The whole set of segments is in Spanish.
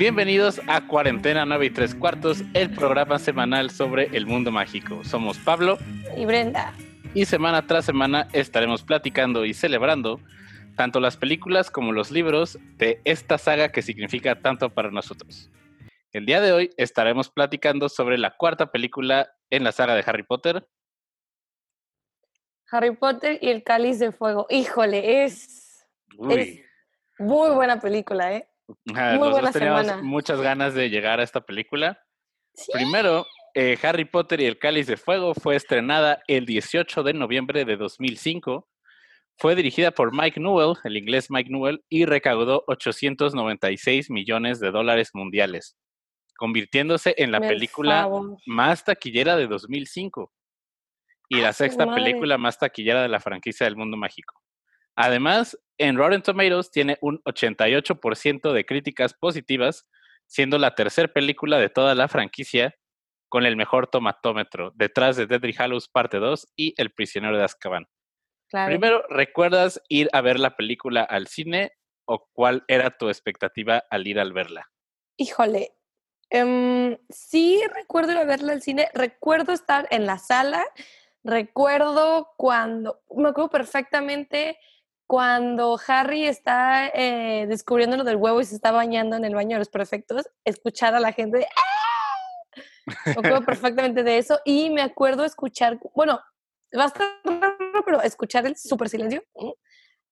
Bienvenidos a Cuarentena 9 y 3 cuartos, el programa semanal sobre el mundo mágico. Somos Pablo y Brenda. Y semana tras semana estaremos platicando y celebrando tanto las películas como los libros de esta saga que significa tanto para nosotros. El día de hoy estaremos platicando sobre la cuarta película en la saga de Harry Potter. Harry Potter y el Cáliz de Fuego. Híjole, es, es muy buena película, ¿eh? Muy buena teníamos muchas ganas de llegar a esta película. Primero, eh, Harry Potter y el Cáliz de Fuego fue estrenada el 18 de noviembre de 2005. Fue dirigida por Mike Newell, el inglés Mike Newell, y recaudó 896 millones de dólares mundiales, convirtiéndose en la película más taquillera de 2005 y la sexta película más taquillera de la franquicia del mundo mágico. Además, en Rotten Tomatoes tiene un 88% de críticas positivas, siendo la tercera película de toda la franquicia con el mejor tomatómetro, detrás de Deadly Hallows Parte 2 y El prisionero de Azkaban. Primero, ¿recuerdas ir a ver la película al cine o cuál era tu expectativa al ir al verla? Híjole, em, sí recuerdo ir a verla al cine, recuerdo estar en la sala, recuerdo cuando, me acuerdo perfectamente cuando Harry está eh, descubriendo lo del huevo y se está bañando en el baño de los perfectos, escuchar a la gente de ¡Ah! Me acuerdo perfectamente de eso y me acuerdo escuchar, bueno, va a estar raro, pero escuchar el super silencio.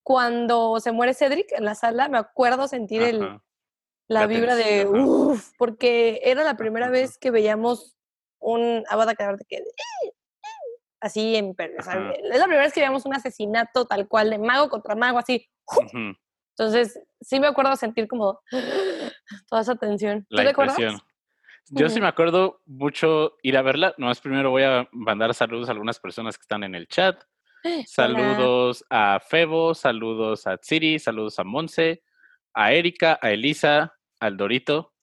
Cuando se muere Cedric en la sala, me acuerdo sentir el, la, vibra de uff, porque era la primera vez que veíamos un Avada de que así en es la primera vez que veíamos un asesinato tal cual de mago contra mago así entonces sí me acuerdo sentir como toda esa tensión. La ¿Tú impresión. Yo sí me acuerdo mucho ir a verla nomás primero voy a mandar saludos a algunas personas que están en el chat. Saludos a Febo saludos a Tsiri saludos a Monse a Erika a Elisa al Dorito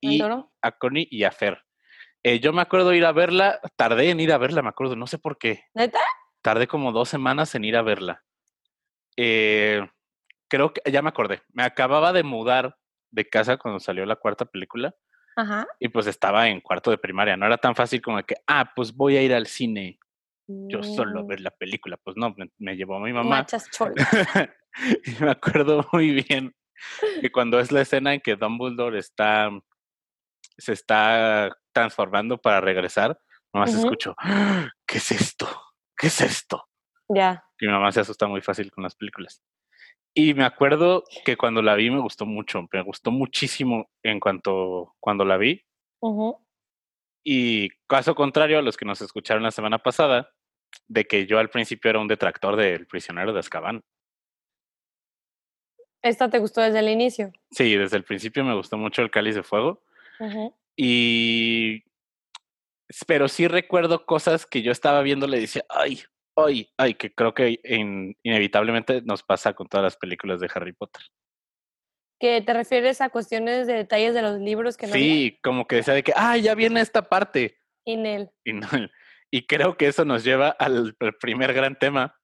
y a Connie y a Fer eh, yo me acuerdo ir a verla, tardé en ir a verla, me acuerdo, no sé por qué. ¿Neta? Tardé como dos semanas en ir a verla. Eh, creo que ya me acordé. Me acababa de mudar de casa cuando salió la cuarta película. Ajá. Y pues estaba en cuarto de primaria. No era tan fácil como que, ah, pues voy a ir al cine yo solo a ver la película. Pues no, me, llevó mi mamá. Y me acuerdo muy bien que cuando es la escena en que Dumbledore está se está transformando para regresar, mamá se escuchó, ¡Ah! ¿qué es esto? ¿Qué es esto? Ya. Mi mamá se asusta muy fácil con las películas. Y me acuerdo que cuando la vi me gustó mucho, me gustó muchísimo en cuanto cuando la vi. Y caso contrario a los que nos escucharon la semana pasada, de que yo al principio era un detractor del prisionero de Azkaban. ¿Esta te gustó desde el inicio? Sí, desde el principio me gustó mucho el cáliz de fuego. Y. Pero sí recuerdo cosas que yo estaba viendo, le decía, ay, ay, ay, que creo que inevitablemente nos pasa con todas las películas de Harry Potter. ¿Que te refieres a cuestiones de detalles de los libros que no Sí, como que decía de que, ay, ya viene esta parte. Y él. Y, y creo que eso nos lleva al primer gran tema,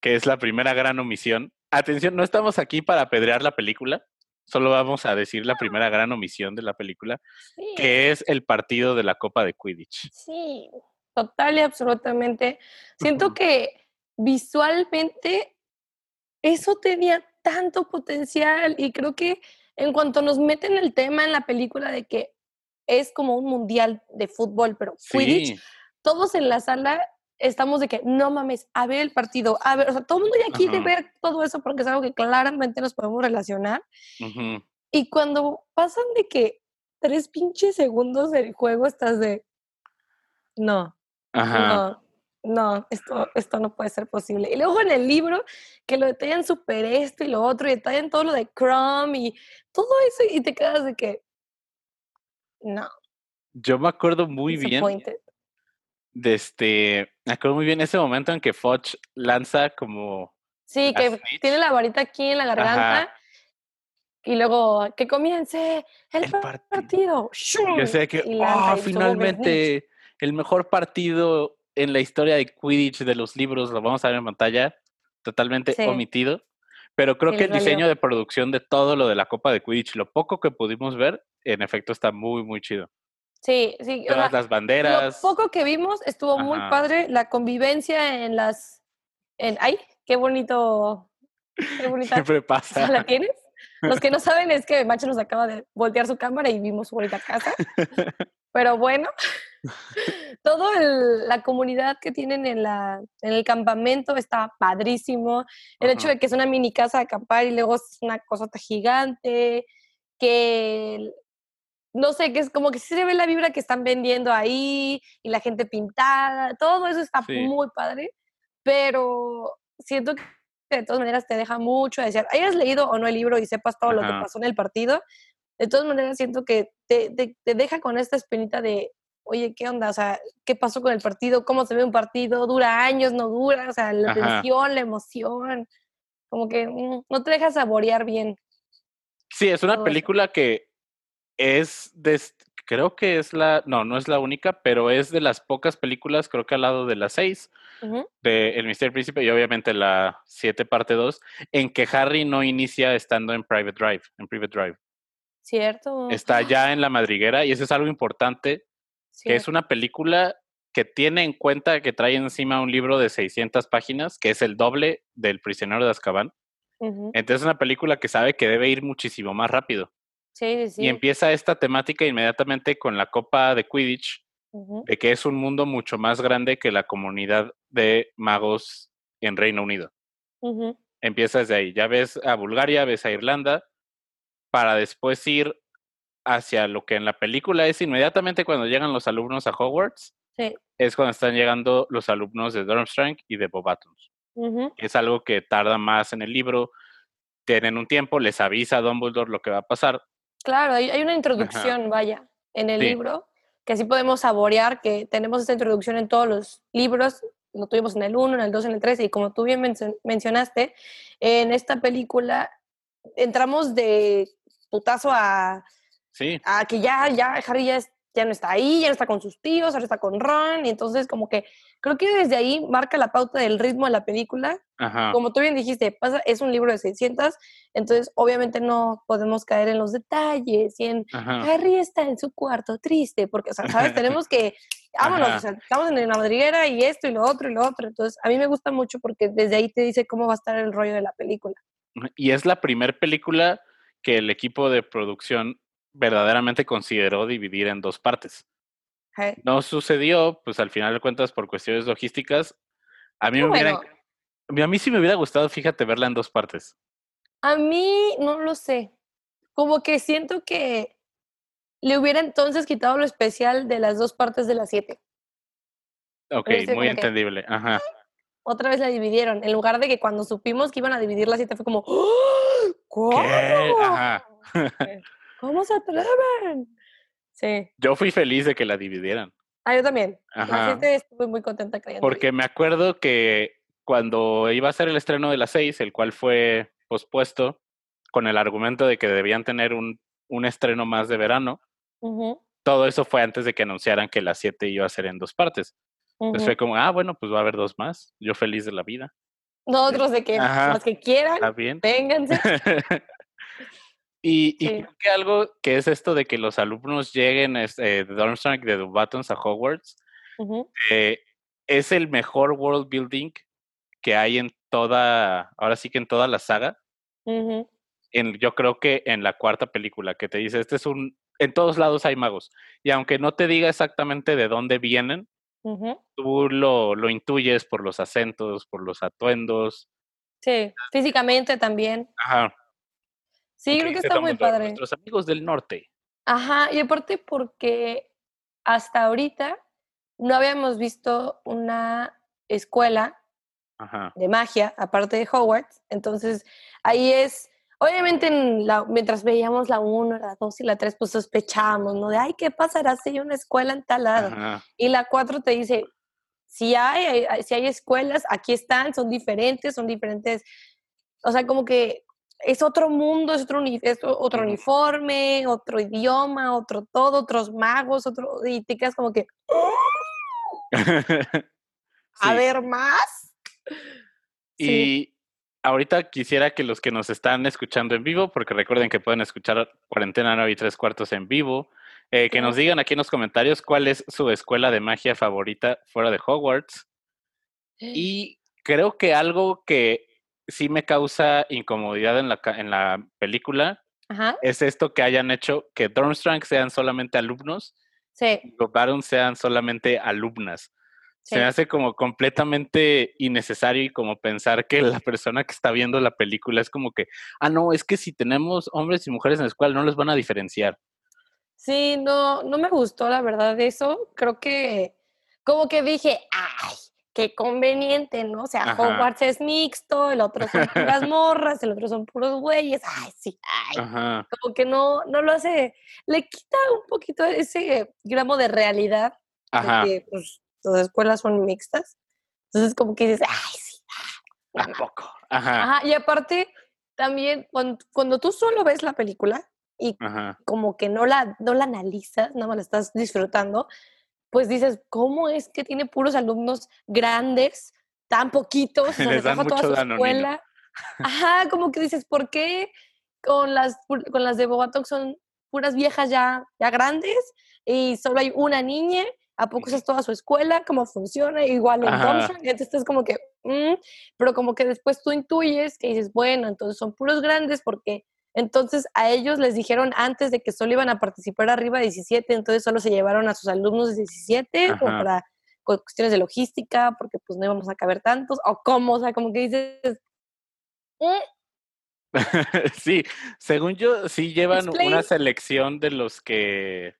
que es la primera gran omisión. Atención, no estamos aquí para apedrear la película, solo vamos a decir la primera gran omisión de la película, que es el partido de la Copa de Quidditch. Sí, total y absolutamente. Siento que visualmente eso tenía tanto potencial y creo que en cuanto nos meten el tema en la película de que es como un mundial de fútbol, pero Quidditch, todos en la sala estamos de que no mames, a ver el partido, a ver, o sea, todo el mundo ya quiere ver todo eso porque es algo que claramente nos podemos relacionar. Y cuando pasan de que tres pinches segundos del juego estás de, no, no, no, esto, esto no puede ser posible. Y luego en el libro, que lo detallan súper esto y lo otro, y detallan todo lo de Chrome y todo eso, y te quedas de que, no. Yo me acuerdo muy bien de este, me acuerdo muy bien ese momento en que Foch lanza como... Sí, que tiene la varita aquí en la garganta y luego que comience el, partido. Yo sé que, oh, finalmente el mejor partido en la historia de Quidditch de los libros lo vamos a ver en pantalla, totalmente omitido. Pero creo que el diseño de producción de todo lo de la Copa de Quidditch, lo poco que pudimos ver, en efecto está muy, muy chido. Sí, sí. Todas las banderas. Lo poco que vimos estuvo muy padre. La convivencia en las. En, ¡Ay! ¡Qué bonito! ¡Qué bonita! Siempre pasa. ¿La tienes? Los que no saben es que Macho nos acaba de voltear su cámara y vimos su bonita casa. Pero bueno, toda la comunidad que tienen en, la, en el campamento está padrísimo. El hecho de que es una mini casa de acampar y luego es una cosota gigante, que no sé, que es como que sí se ve la vibra que están vendiendo ahí y la gente pintada, todo eso está muy padre, pero siento que de todas maneras te deja mucho de decir, hayas leído o no el libro y sepas todo lo que pasó en el partido, de todas maneras siento que te, te, deja con esta espinita de, oye, ¿qué onda? O sea, ¿qué pasó con el partido? ¿Cómo se ve un partido? ¿Dura años? ¿No dura? O sea, la tensión, la emoción, como que mm, no te deja saborear bien. Sí, es una película que es de, creo que es la, no, no es la única, pero es de las pocas películas, creo que al lado de las seis, de El Mister Príncipe y obviamente la siete parte dos, en que Harry no inicia estando en Private Drive, en Private Drive. Cierto. Está ya en la madriguera y eso es algo importante, que es una película que tiene en cuenta que trae encima un libro de 600 páginas, que es el doble del prisionero de Azkaban. Entonces es una película que sabe que debe ir muchísimo más rápido. Sí, sí. Y empieza esta temática inmediatamente con la Copa de Quidditch, de que es un mundo mucho más grande que la comunidad de magos en Reino Unido. Empieza desde ahí. Ya ves a Bulgaria, ves a Irlanda, para después ir hacia lo que en la película es inmediatamente cuando llegan los alumnos a Hogwarts. Es cuando están llegando los alumnos de Durmstrang y de Bobatons. Es algo que tarda más en el libro. Tienen un tiempo, les avisa a Dumbledore lo que va a pasar. Claro, hay, una introducción, vaya, en el libro, que así podemos saborear que tenemos esta introducción en todos los libros, lo tuvimos en el 1, en el 2, en el 3, y como tú bien mencionaste, en esta película entramos de putazo a, sí. a que ya, ya Harry ya, ya no está ahí, ya no está con sus tíos, ahora está con Ron, y entonces como que creo que desde ahí marca la pauta del ritmo de la película. Como tú bien dijiste, pasa, es un libro de 600, entonces obviamente no podemos caer en los detalles y en Harry está en su cuarto triste, porque, o sea, ¿sabes? Tenemos que, vámonos, estamos en la madriguera y esto y lo otro y lo otro. Entonces, a mí me gusta mucho porque desde ahí te dice cómo va a estar el rollo de la película. Y es la primera película que el equipo de producción verdaderamente consideró dividir en dos partes. No sucedió, pues al final de cuentas, por cuestiones logísticas. A mí, me a mí sí me hubiera gustado, fíjate, verla en dos partes. A mí no lo sé. Como que siento que le hubiera entonces quitado lo especial de las dos partes de las siete. Ok, muy entendible. Ajá. Otra vez la dividieron. En lugar de que cuando supimos que iban a dividir las siete fue como, ¡Oh! ¿cómo? Ajá. ¿Cómo se atreven? Sí. Yo fui feliz de que la dividieran. Ah, yo también. Ajá. estuve muy contenta creyendo. Porque me acuerdo que cuando iba a ser el estreno de las seis, el cual fue pospuesto con el argumento de que debían tener un, un estreno más de verano, todo eso fue antes de que anunciaran que las siete iba a ser en dos partes. Entonces fue como, ah, bueno, pues va a haber dos más. Yo feliz de la vida. Nosotros de que los que quieran, vénganse. Y, creo que algo que es esto de que los alumnos lleguen este, de Durmstrang de Buttons a Hogwarts eh, es el mejor world building que hay en toda, ahora sí que en toda la saga. en, yo creo que en la cuarta película que te dice, este es un, en todos lados hay magos. Y aunque no te diga exactamente de dónde vienen, tú lo, lo intuyes por los acentos, por los atuendos. Sí, físicamente también. Ajá. Sí, creo que está muy padre. Nuestros amigos del norte. Ajá, y aparte porque hasta ahorita no habíamos visto una escuela de magia, aparte de Hogwarts. Entonces, ahí es, obviamente, mientras veíamos la 1, la 2 y la 3, pues sospechábamos, ¿no? De, ay, ¿qué pasará si hay una escuela en tal lado? Y la 4 te dice, si hay, si hay escuelas, aquí están, son diferentes, son diferentes. O sea, como que es otro mundo, es otro, otro uniforme, otro idioma, otro todo, otros magos, otro, y te quedas como que, a ver más. Y ahorita quisiera que los que nos están escuchando en vivo, porque recuerden que pueden escuchar Cuarentena 9 y tres cuartos en vivo, eh, que nos digan aquí en los comentarios cuál es su escuela de magia favorita fuera de Hogwarts. Y creo que algo que sí me causa incomodidad en la, en la película es esto que hayan hecho que Durmstrang sean solamente alumnos sí. y los Barons sean solamente alumnas. Se me hace como completamente innecesario y como pensar que la persona que está viendo la película es como que, ah, no, es que si tenemos hombres y mujeres en la escuela no les van a diferenciar. Sí, no, no me gustó la verdad eso. Creo que como que dije, ay, qué conveniente, ¿no? O sea, Hogwarts es mixto, el otro son puras morras, el otro son puros güeyes. Ay, sí, ay. Como que no, no lo hace, le quita un poquito ese gramo de realidad. Ajá. De que, pues, las escuelas son mixtas. Entonces, como que dices, ay, sí. Ah, Tampoco. Ajá. Ajá. Y aparte, también, cuando, cuando tú solo ves la película, y como que no la, no la analizas, nada más la estás disfrutando, pues dices, ¿cómo es que tiene puros alumnos grandes, tan poquitos, se toda su escuela? Ajá, como que dices, ¿por qué con las, con las de Bobatok son puras viejas ya, ya grandes y solo hay una niña? ¿A poco es toda su escuela? ¿Cómo funciona? Igual en Thompson. Entonces estás como que, mm", pero como que después tú intuyes que dices, bueno, entonces son puros grandes porque entonces a ellos les dijeron antes de que solo iban a participar arriba de 17, entonces solo se llevaron a sus alumnos de 17 para cuestiones de logística, porque pues no íbamos a caber tantos, o cómo, o sea, como que dices... Eh". sí, según yo, sí llevan una selección de los que...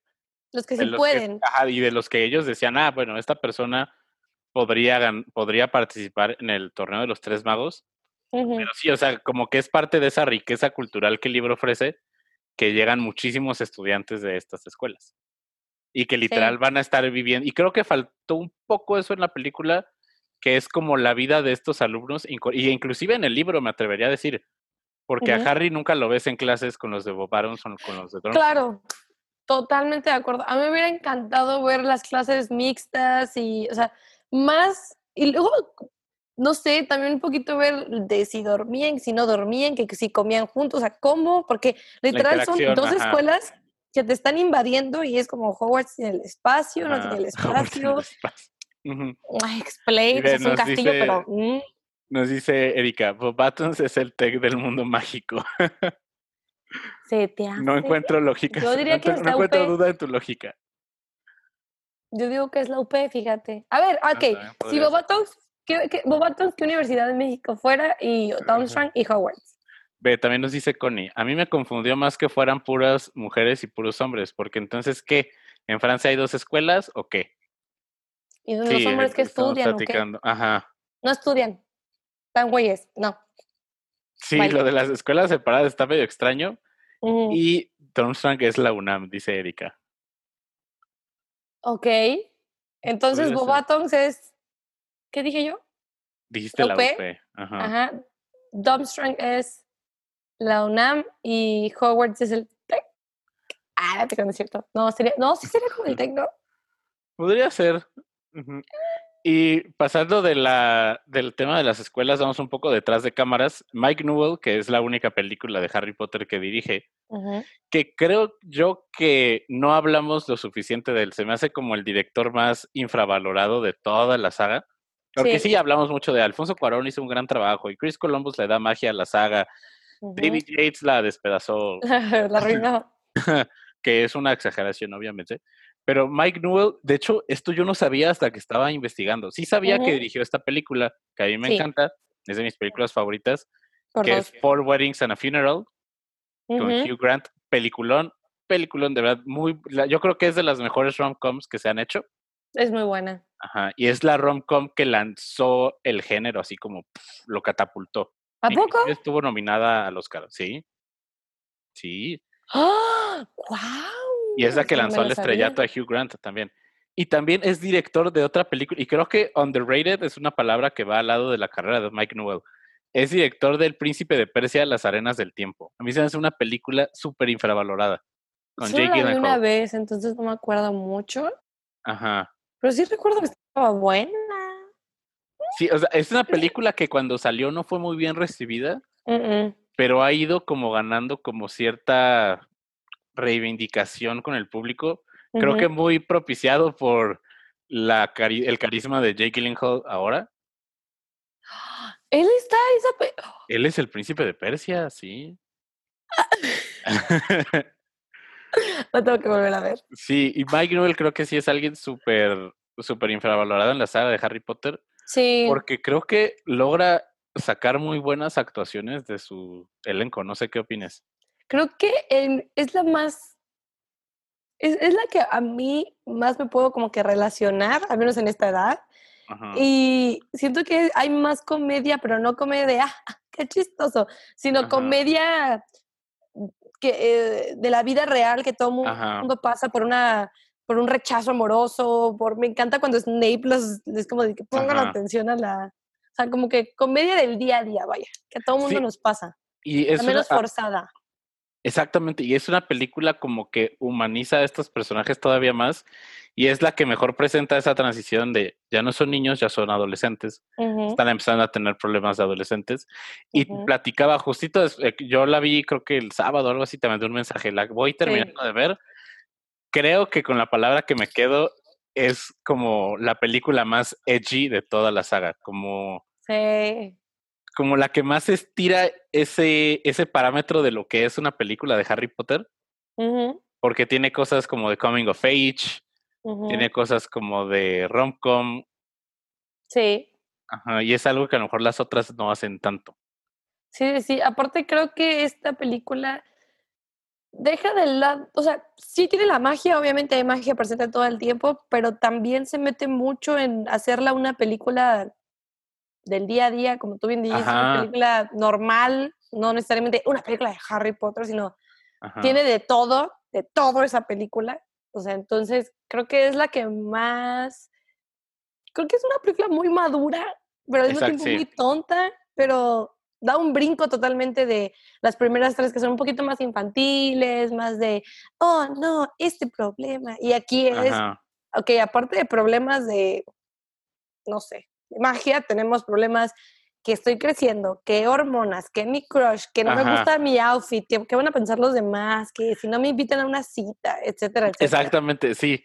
Los que sí pueden. ajá, y de los que ellos decían, ah, bueno, esta persona podría, podría participar en el torneo de los tres magos pero sí, o sea, como que es parte de esa riqueza cultural que el libro ofrece, que llegan muchísimos estudiantes de estas escuelas. Y que literal van a estar viviendo. Y creo que faltó un poco eso en la película, que es como la vida de estos alumnos, y inclusive en el libro me atrevería a decir, porque a Harry nunca lo ves en clases con los de Bob o con los de Drone. Claro, totalmente de acuerdo. A mí me hubiera encantado ver las clases mixtas y, o sea, más, y luego no sé, también un poquito ver de si dormían, si no dormían, que, si comían juntos, o sea, cómo, porque literal son dos escuelas que te están invadiendo y es como Hogwarts en el espacio, no tiene el espacio. explain, es un castillo, pero... Mm. Nos dice Erika, Bob Buttons es el tech del mundo mágico. Se te hace. No encuentro lógica. Yo diría que no encuentro duda en tu lógica. Yo digo que es la UP, fíjate. A ver, ok, si Bob ¿Qué, qué, ¿qué universidad de México fuera? Y Downstrang y Hogwarts. Ve, también nos dice Connie, a mí me confundió más que fueran puras mujeres y puros hombres, porque entonces, ¿qué? ¿En Francia hay dos escuelas o qué? ¿Y los hombres que estudian o qué? Ajá. No estudian, están güeyes, no. Sí, lo de las escuelas separadas está medio extraño. Y Durmstrang es la UNAM, dice Erika. Ok. Entonces, Bobatons es ¿Qué dije yo? Dijiste la UP. Ajá. Ajá. Domstrang es la UNAM y Hogwarts es el TEC. Ah, te no es cierto. No, sería, no, sí sería como el TEC, ¿no? Podría ser. Y pasando de la, del tema de las escuelas, vamos un poco detrás de cámaras. Mike Newell, que es la única película de Harry Potter que dirige, que creo yo que no hablamos lo suficiente de él. Se me hace como el director más infravalorado de toda la saga. Porque sí. hablamos mucho de Alfonso Cuarón, hizo un gran trabajo y Chris Columbus le da magia a la saga. David Yates la despedazó. la arruinó. que es una exageración, obviamente. Pero Mike Newell, de hecho, esto yo no sabía hasta que estaba investigando. Sí sabía que dirigió esta película, que a mí me encanta, es de mis películas favoritas, que es Four Weddings and a Funeral, con Hugh Grant, peliculón, peliculón de verdad, muy, yo creo que es de las mejores rom-coms que se han hecho. Es muy buena. Ajá, y es la rom-com que lanzó el género, así como lo catapultó. ¿A poco? Estuvo nominada al Oscar, sí. Sí. ¡Ah! ¡Wow! Y es la que lanzó el estrellato a Hugh Grant también. Y también es director de otra película, y creo que underrated es una palabra que va al lado de la carrera de Mike Newell. Es director del Príncipe de Persia, Las Arenas del Tiempo. A mí se me hace una película súper infravalorada. Con Jake una vez, entonces no me acuerdo mucho. Ajá. Pero sí recuerdo que estaba buena. Sí, o sea, es una película que cuando salió no fue muy bien recibida, pero ha ido como ganando como cierta reivindicación con el público. Creo que muy propiciado por la el carisma de Jake Gyllenhaal ahora. Él está esa Él es el príncipe de Persia, sí. Lo tengo que volver a ver. Sí, y Mike Newell creo que sí es alguien súper, súper infravalorado en la saga de Harry Potter. Sí. Porque creo que logra sacar muy buenas actuaciones de su elenco. No sé qué opines. Creo que es la más. Es, es, la que a mí más me puedo como que relacionar, al menos en esta edad. Y siento que hay más comedia, pero no comedia de, ah, qué chistoso, sino comedia que, eh, de la vida real que todo mundo pasa por una por un rechazo amoroso, por me encanta cuando Snape los es como de que pongan atención a la o sea, como que comedia del día a día, vaya, que a todo mundo nos pasa. Y es menos forzada. Exactamente, y es una película como que humaniza a estos personajes todavía más y es la que mejor presenta esa transición de ya no son niños, ya son adolescentes, están empezando a tener problemas de adolescentes y platicaba justito, eh, yo la vi creo que el sábado o algo así, te mandé un mensaje, la voy terminando de ver, creo que con la palabra que me quedo es como la película más edgy de toda la saga, como... Sí como la que más estira ese, ese parámetro de lo que es una película de Harry Potter. Porque tiene cosas como de Coming of Age, tiene cosas como de rom-com. Sí. Ajá, y es algo que a lo mejor las otras no hacen tanto. Sí, sí, aparte creo que esta película deja de lado, o sea, sí tiene la magia, obviamente hay magia presente todo el tiempo, pero también se mete mucho en hacerla una película del día a día, como tú bien dices, una película normal, no necesariamente una película de Harry Potter, sino tiene de todo, de todo esa película. O sea, entonces creo que es la que más, creo que es una película muy madura, pero al mismo tiempo muy tonta, pero da un brinco totalmente de las primeras tres que son un poquito más infantiles, más de, oh, no, este problema. Y aquí es, ok, aparte de problemas de, no sé, magia, tenemos problemas que estoy creciendo, que hormonas, que mi crush, que no me gusta mi outfit, que, van a pensar los demás, que si no me invitan a una cita, etcétera, etcétera. Exactamente, sí.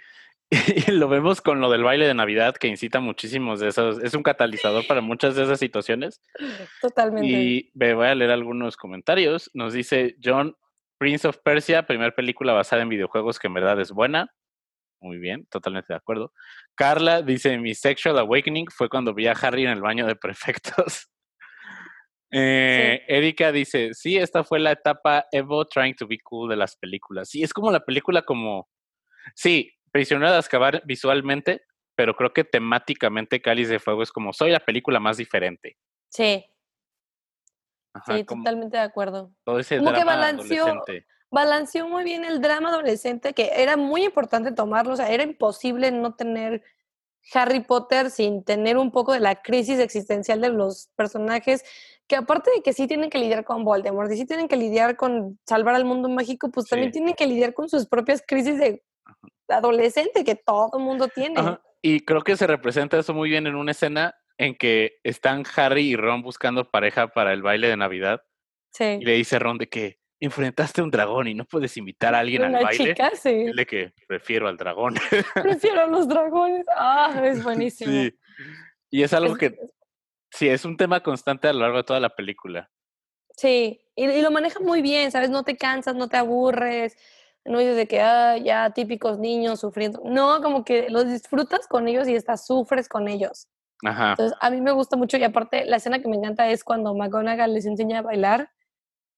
Y lo vemos con lo del baile de Navidad, que incita muchísimos de esos, es un catalizador para muchas de esas situaciones. Totalmente. Y me voy a leer algunos comentarios. Nos dice John, Prince of Persia, primera película basada en videojuegos que en verdad es buena. Muy bien, totalmente de acuerdo. Carla dice, mi sexual awakening fue cuando vi a Harry en el baño de prefectos. Eh, Erika dice, sí, esta fue la etapa Evo trying to be cool de las películas. Sí, es como la película como, sí, Prisionero de Azkaban visualmente, pero creo que temáticamente Cáliz de Fuego es como, soy la película más diferente. Sí. sí, totalmente de acuerdo. Todo ese drama adolescente balanceó muy bien el drama adolescente, que era muy importante tomarlo, o sea, era imposible no tener Harry Potter sin tener un poco de la crisis existencial de los personajes, que aparte de que sí tienen que lidiar con Voldemort y sí tienen que lidiar con salvar al mundo mágico, pues también tienen que lidiar con sus propias crisis de adolescente que todo el mundo tiene. Y creo que se representa eso muy bien en una escena en que están Harry y Ron buscando pareja para el baile de Navidad. Sí. Y le dice Ron de que enfrentaste a un dragón y no puedes invitar a alguien al baile. Chica, sí. Dile que prefiero al dragón. Prefiero a los dragones. Ah, es buenísimo. Sí. Y es algo que sí, es un tema constante a lo largo de toda la película. Sí, y, lo maneja muy bien, ¿sabes? No te cansas, no te aburres, no dices de que, ah, ya típicos niños sufriendo. No, como que los disfrutas con ellos y estás sufres con ellos. Ajá. Entonces, a mí me gusta mucho y aparte la escena que me encanta es cuando McGonagall les enseña a bailar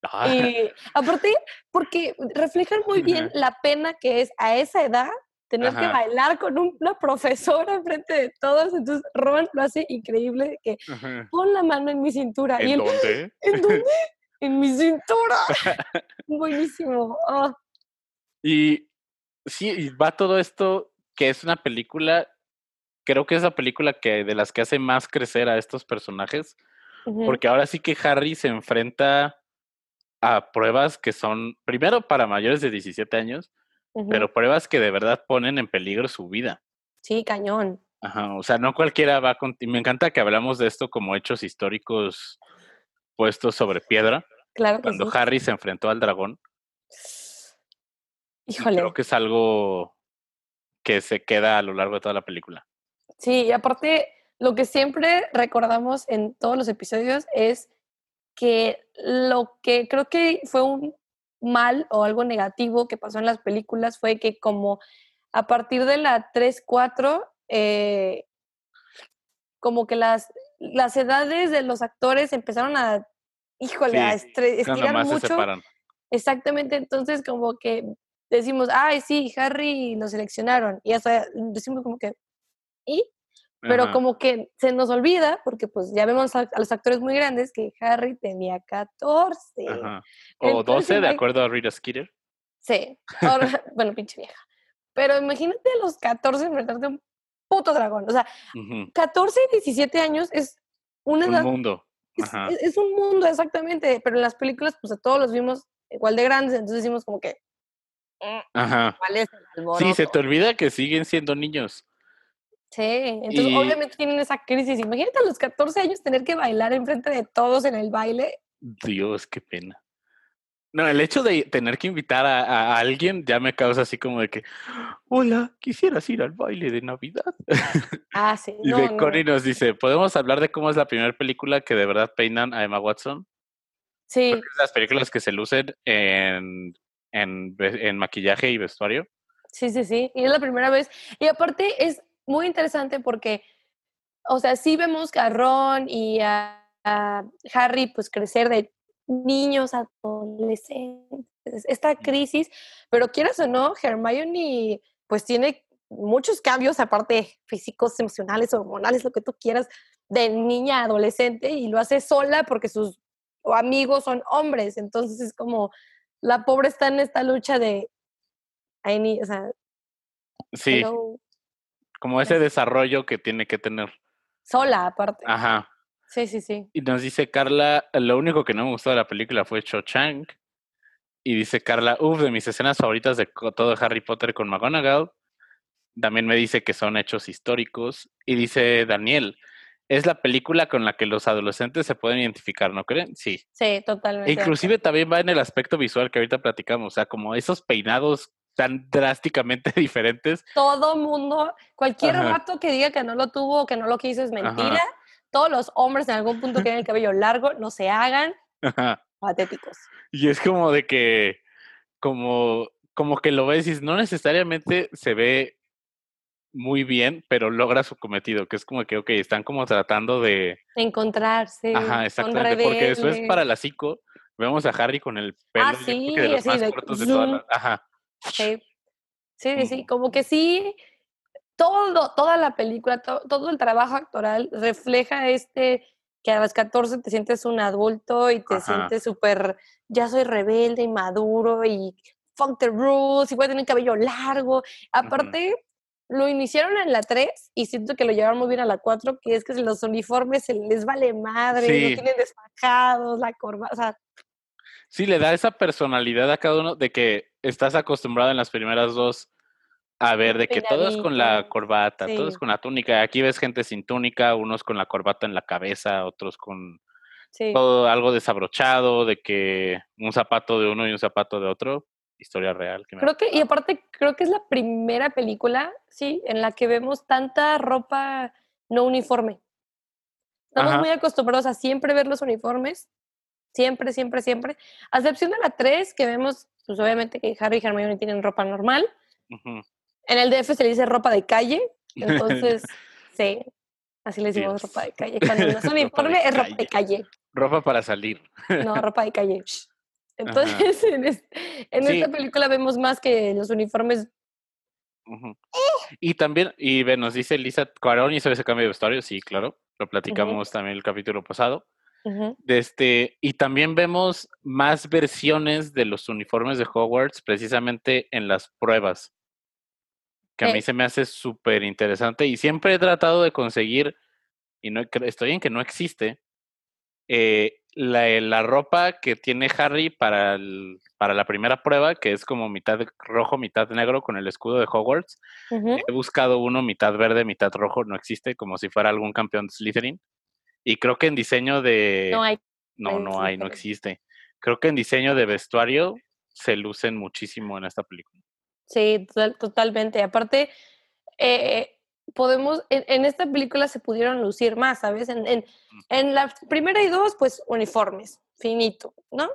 Ah. Y aparte, porque reflejan muy bien la pena que es a esa edad tener que bailar con una profesora frente de todos. Entonces, Ron lo hace increíble que pon la mano en mi cintura. ¿En dónde? ¿En dónde? en mi cintura. Buenísimo. Ah. Y sí, va todo esto que es una película, creo que es la película que de las que hace más crecer a estos personajes, porque ahora sí que Harry se enfrenta a pruebas que son, primero, para mayores de 17 años, pero pruebas que de verdad ponen en peligro su vida. Sí, cañón. Ajá, o sea, no cualquiera va con... Me encanta que hablamos de esto como hechos históricos puestos sobre piedra. Claro. cuando Harry se enfrentó al dragón. Híjole. creo que es algo que se queda a lo largo de toda la película. Sí, y aparte, lo que siempre recordamos en todos los episodios es que lo que creo que fue un mal o algo negativo que pasó en las películas fue que como a partir de la 3, 4, eh, como que las, las edades de los actores empezaron a, híjole, a estirar mucho. Exactamente, entonces como que decimos, ay, sí, Harry lo seleccionaron. Y hasta decimos como que, ¿y? Pero como que se nos olvida, porque pues ya vemos a, los actores muy grandes, que Harry tenía 14. O 12, de acuerdo a Rita Skeeter. Sí, bueno, pinche vieja. Pero imagínate a los 14 enfrentarte a un puto dragón. O sea, 14 y 17 años es una un mundo. Es, un mundo, exactamente. Pero en las películas, pues a todos los vimos igual de grandes, entonces decimos como que, Ajá. sí, se te olvida que siguen siendo niños. Sí, entonces obviamente tienen esa crisis. Imagínate a los 14 años tener que bailar enfrente de todos en el baile. Dios, qué pena. No, el hecho de tener que invitar a, alguien ya me causa así como de que, hola, quisieras ir al baile de Navidad. Ah, sí. y de Connie nos dice, ¿podemos hablar de cómo es la primera película que de verdad peinan a Emma Watson? Sí. las películas que se lucen en en, en maquillaje y vestuario. Sí, sí, sí. Y es la primera vez. Y aparte es muy interesante porque, o sea, sí vemos a Ron y a, Harry pues crecer de niños, adolescentes, esta crisis, pero quieras o no, Hermione pues tiene muchos cambios, aparte físicos, emocionales, hormonales, lo que tú quieras, de niña a adolescente y lo hace sola porque sus amigos son hombres, entonces es como la pobre está en esta lucha de, o sea, sí, como ese desarrollo que tiene que tener. Sola, aparte. Ajá. Sí, sí, sí. Y nos dice Carla, lo único que no me gustó de la película fue Cho Chang. Y dice Carla, uff, de mis escenas favoritas de todo Harry Potter con McGonagall. También me dice que son hechos históricos. Y dice Daniel, es la película con la que los adolescentes se pueden identificar, ¿no creen? Sí. Sí, totalmente. Inclusive también va en el aspecto visual que ahorita platicamos, o sea, como esos peinados tan drásticamente diferentes. Todo mundo, cualquier rato que diga que no lo tuvo o que no lo quiso es mentira. Todos los hombres en algún punto tienen el cabello largo, no se hagan patéticos. Y es como de que, como, como que lo ves y no necesariamente se ve muy bien, pero logra su cometido, que es como que, ok, están como tratando de... Encontrarse. Ajá, exactamente, porque después para la psico vemos a Harry con el pelo ah, sí, de los más cortos de toda la... Ajá. Sí, sí, sí, como que sí, todo, toda la película, todo el trabajo actoral refleja este que a los 14 te sientes un adulto y te sientes súper, ya soy rebelde y maduro y fuck the rules y voy a tener cabello largo. Aparte, lo iniciaron en la 3 y siento que lo llevaron muy bien a la 4, que es que los uniformes se les vale madre, no tienen desfajados, la corbata, o sea... Sí, le da esa personalidad a cada uno de que estás acostumbrado en las primeras dos a ver, de que todos con la corbata, todos con la túnica. Aquí ves gente sin túnica, unos con la corbata en la cabeza, otros con todo algo desabrochado, de que un zapato de uno y un zapato de otro historia real. creo que, y aparte, creo que es la primera película, sí, en la que vemos tanta ropa no uniforme. Estamos muy acostumbrados a siempre ver los uniformes, siempre, siempre, siempre. A excepción de la 3, que vemos, pues obviamente que Harry y Hermione tienen ropa normal. En el DF se le dice ropa de calle, entonces, sí, así le decimos ropa de calle. Cuando no es uniforme, es ropa de calle. Ropa para salir. No, ropa de calle. Entonces, en, esta película vemos más que los uniformes. Y también, y nos dice Lisa, Cuarón hizo ese cambio de vestuario, sí, claro, lo platicamos también el capítulo pasado. Este, y también vemos más versiones de los uniformes de Hogwarts precisamente en las pruebas, que a mí se me hace súper interesante y siempre he tratado de conseguir, y no estoy en que no existe, eh, la, ropa que tiene Harry para, para la primera prueba, que es como mitad rojo, mitad negro con el escudo de Hogwarts. He buscado uno mitad verde, mitad rojo, no existe, como si fuera algún campeón de Slytherin. Y creo que en diseño de... No hay. No, no hay, no existe. Creo que en diseño de vestuario se lucen muchísimo en esta película. Sí, totalmente. Aparte, eh, podemos, en, esta película se pudieron lucir más, ¿sabes? En, en, en, la primera y dos, pues uniformes, finito, ¿no?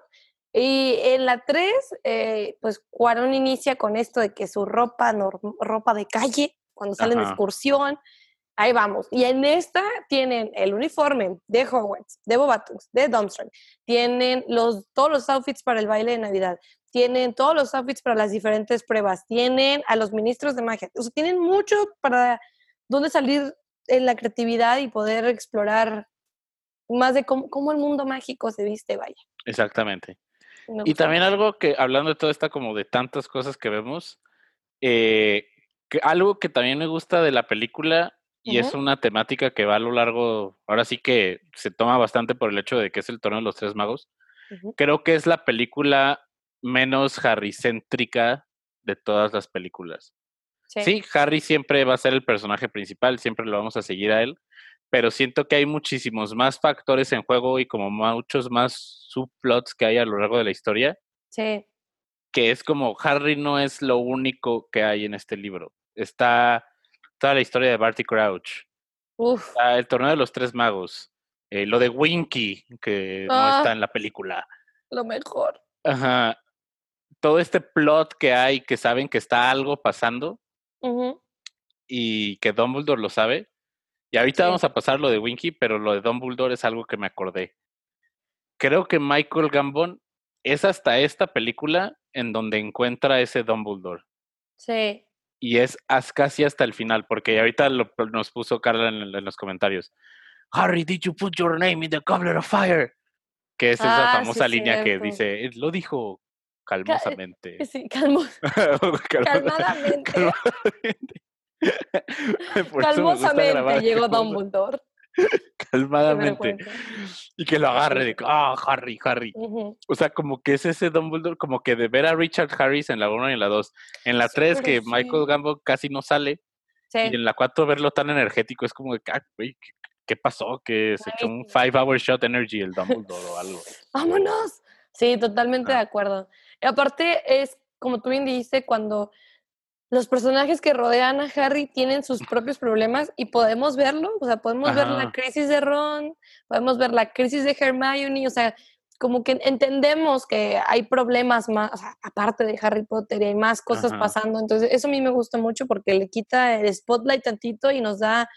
Y en la tres, eh, pues Cuarón inicia con esto de que su ropa, ropa de calle, cuando salen de excursión, ahí vamos. Y en esta tienen el uniforme de Hogwarts, de Bobatux, de Dumbstrang, tienen los, todos los outfits para el baile de Navidad, tienen todos los outfits para las diferentes pruebas, tienen a los ministros de magia, o sea, tienen mucho para dónde salir en la creatividad y poder explorar más de cómo, el mundo mágico se viste, vaya. Exactamente. y también algo que, hablando de todo esta como de tantas cosas que vemos, eh, que algo que también me gusta de la película y es una temática que va a lo largo, ahora sí que se toma bastante por el hecho de que es el torneo de los tres magos, creo que es la película menos harry-céntrica de todas las películas. Sí. Harry siempre va a ser el personaje principal, siempre lo vamos a seguir a él, pero siento que hay muchísimos más factores en juego y como muchos más subplots que hay a lo largo de la historia. Sí. Que es como Harry no es lo único que hay en este libro. Está toda la historia de Barty Crouch. Uf. Está el torneo de los tres magos. Eh, lo de Winky, que no está ah. en la película. Lo mejor. Ajá. Todo este plot que hay, que saben que está algo pasando, y que Dumbledore lo sabe. Y ahorita vamos a pasar lo de Winky, pero lo de Dumbledore es algo que me acordé. Creo que Michael Gambon es hasta esta película en donde encuentra ese Dumbledore. Sí. Y es casi hasta el final, porque ahorita lo, nos puso Carla en, los comentarios. Harry, did you put your name in the goblet of fire? Que es esa ah, famosa línea que dice, lo dijo calmosamente. Sí, calmadamente. calmosamente llegó Dumbledore. Calmadamente. Y que lo agarre de, ah, Harry, Harry. O sea, como que es ese Dumbledore, como que de ver a Richard Harris en la 1 y en la 2. En la 3, que Michael Gambon casi no sale. Y en la 4 verlo tan energético es como de, ah, ¿qué, pasó? Que se echó un 5 hour shot energy el Dumbledore o algo. ¡Vámonos! Sí, totalmente de acuerdo. Y aparte es, como tú bien dijiste, cuando los personajes que rodean a Harry tienen sus propios problemas y podemos verlo, o sea, podemos ver la crisis de Ron, podemos ver la crisis de Hermione, o sea, como que entendemos que hay problemas más, aparte de Harry Potter y hay más cosas pasando, entonces eso a mí me gusta mucho porque le quita el spotlight tantito y nos da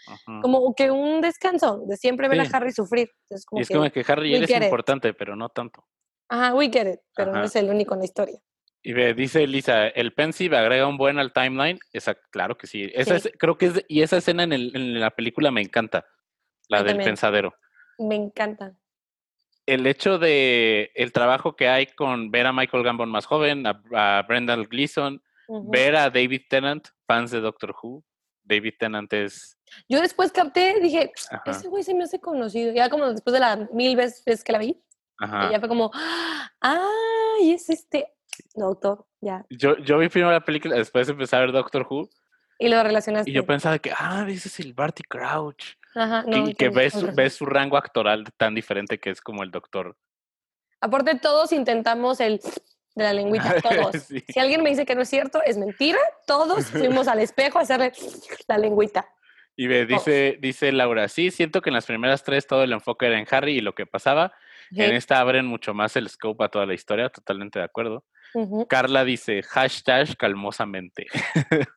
como que un descanso de siempre ver a Harry sufrir. y es como que Harry es importante, pero no tanto. Ajá, we get it, pero no es el único en la historia. Y ve, dice Lisa, el Pensive agrega un buen al timeline. Esa, claro que sí. Esa creo que es, y esa escena en, el, en, la película me encanta, la del pensadero. Me encanta. El hecho de el trabajo que hay con ver a Michael Gambon más joven, a, Brendan Gleeson, ver a David Tennant, fans de Doctor Who. David Tennant es. Yo después capté, dije, ese güey se me hace conocido. Ya como después de las mil veces que la vi. Ya fue como, ¡ah! Y es este doctor, ya. Yo, yo vi primero la película, después empecé a ver Doctor Who. Y lo relacionaste. Y yo pensaba que, ah, ese es el Barty Crouch. Ajá, no, y que ves, ves su rango actoral tan diferente que es como el doctor. Aparte, todos intentamos el de la lengüita, todos. Si alguien me dice que no es cierto, es mentira. Todos fuimos al espejo a hacerle la lengüita. Y ve, dice, dice Laura, sí, siento que en las primeras tres todo el enfoque era en Harry y lo que pasaba. En esta abren mucho más el scope a toda la historia, totalmente de acuerdo. Carla dice, hashtag calmosamente.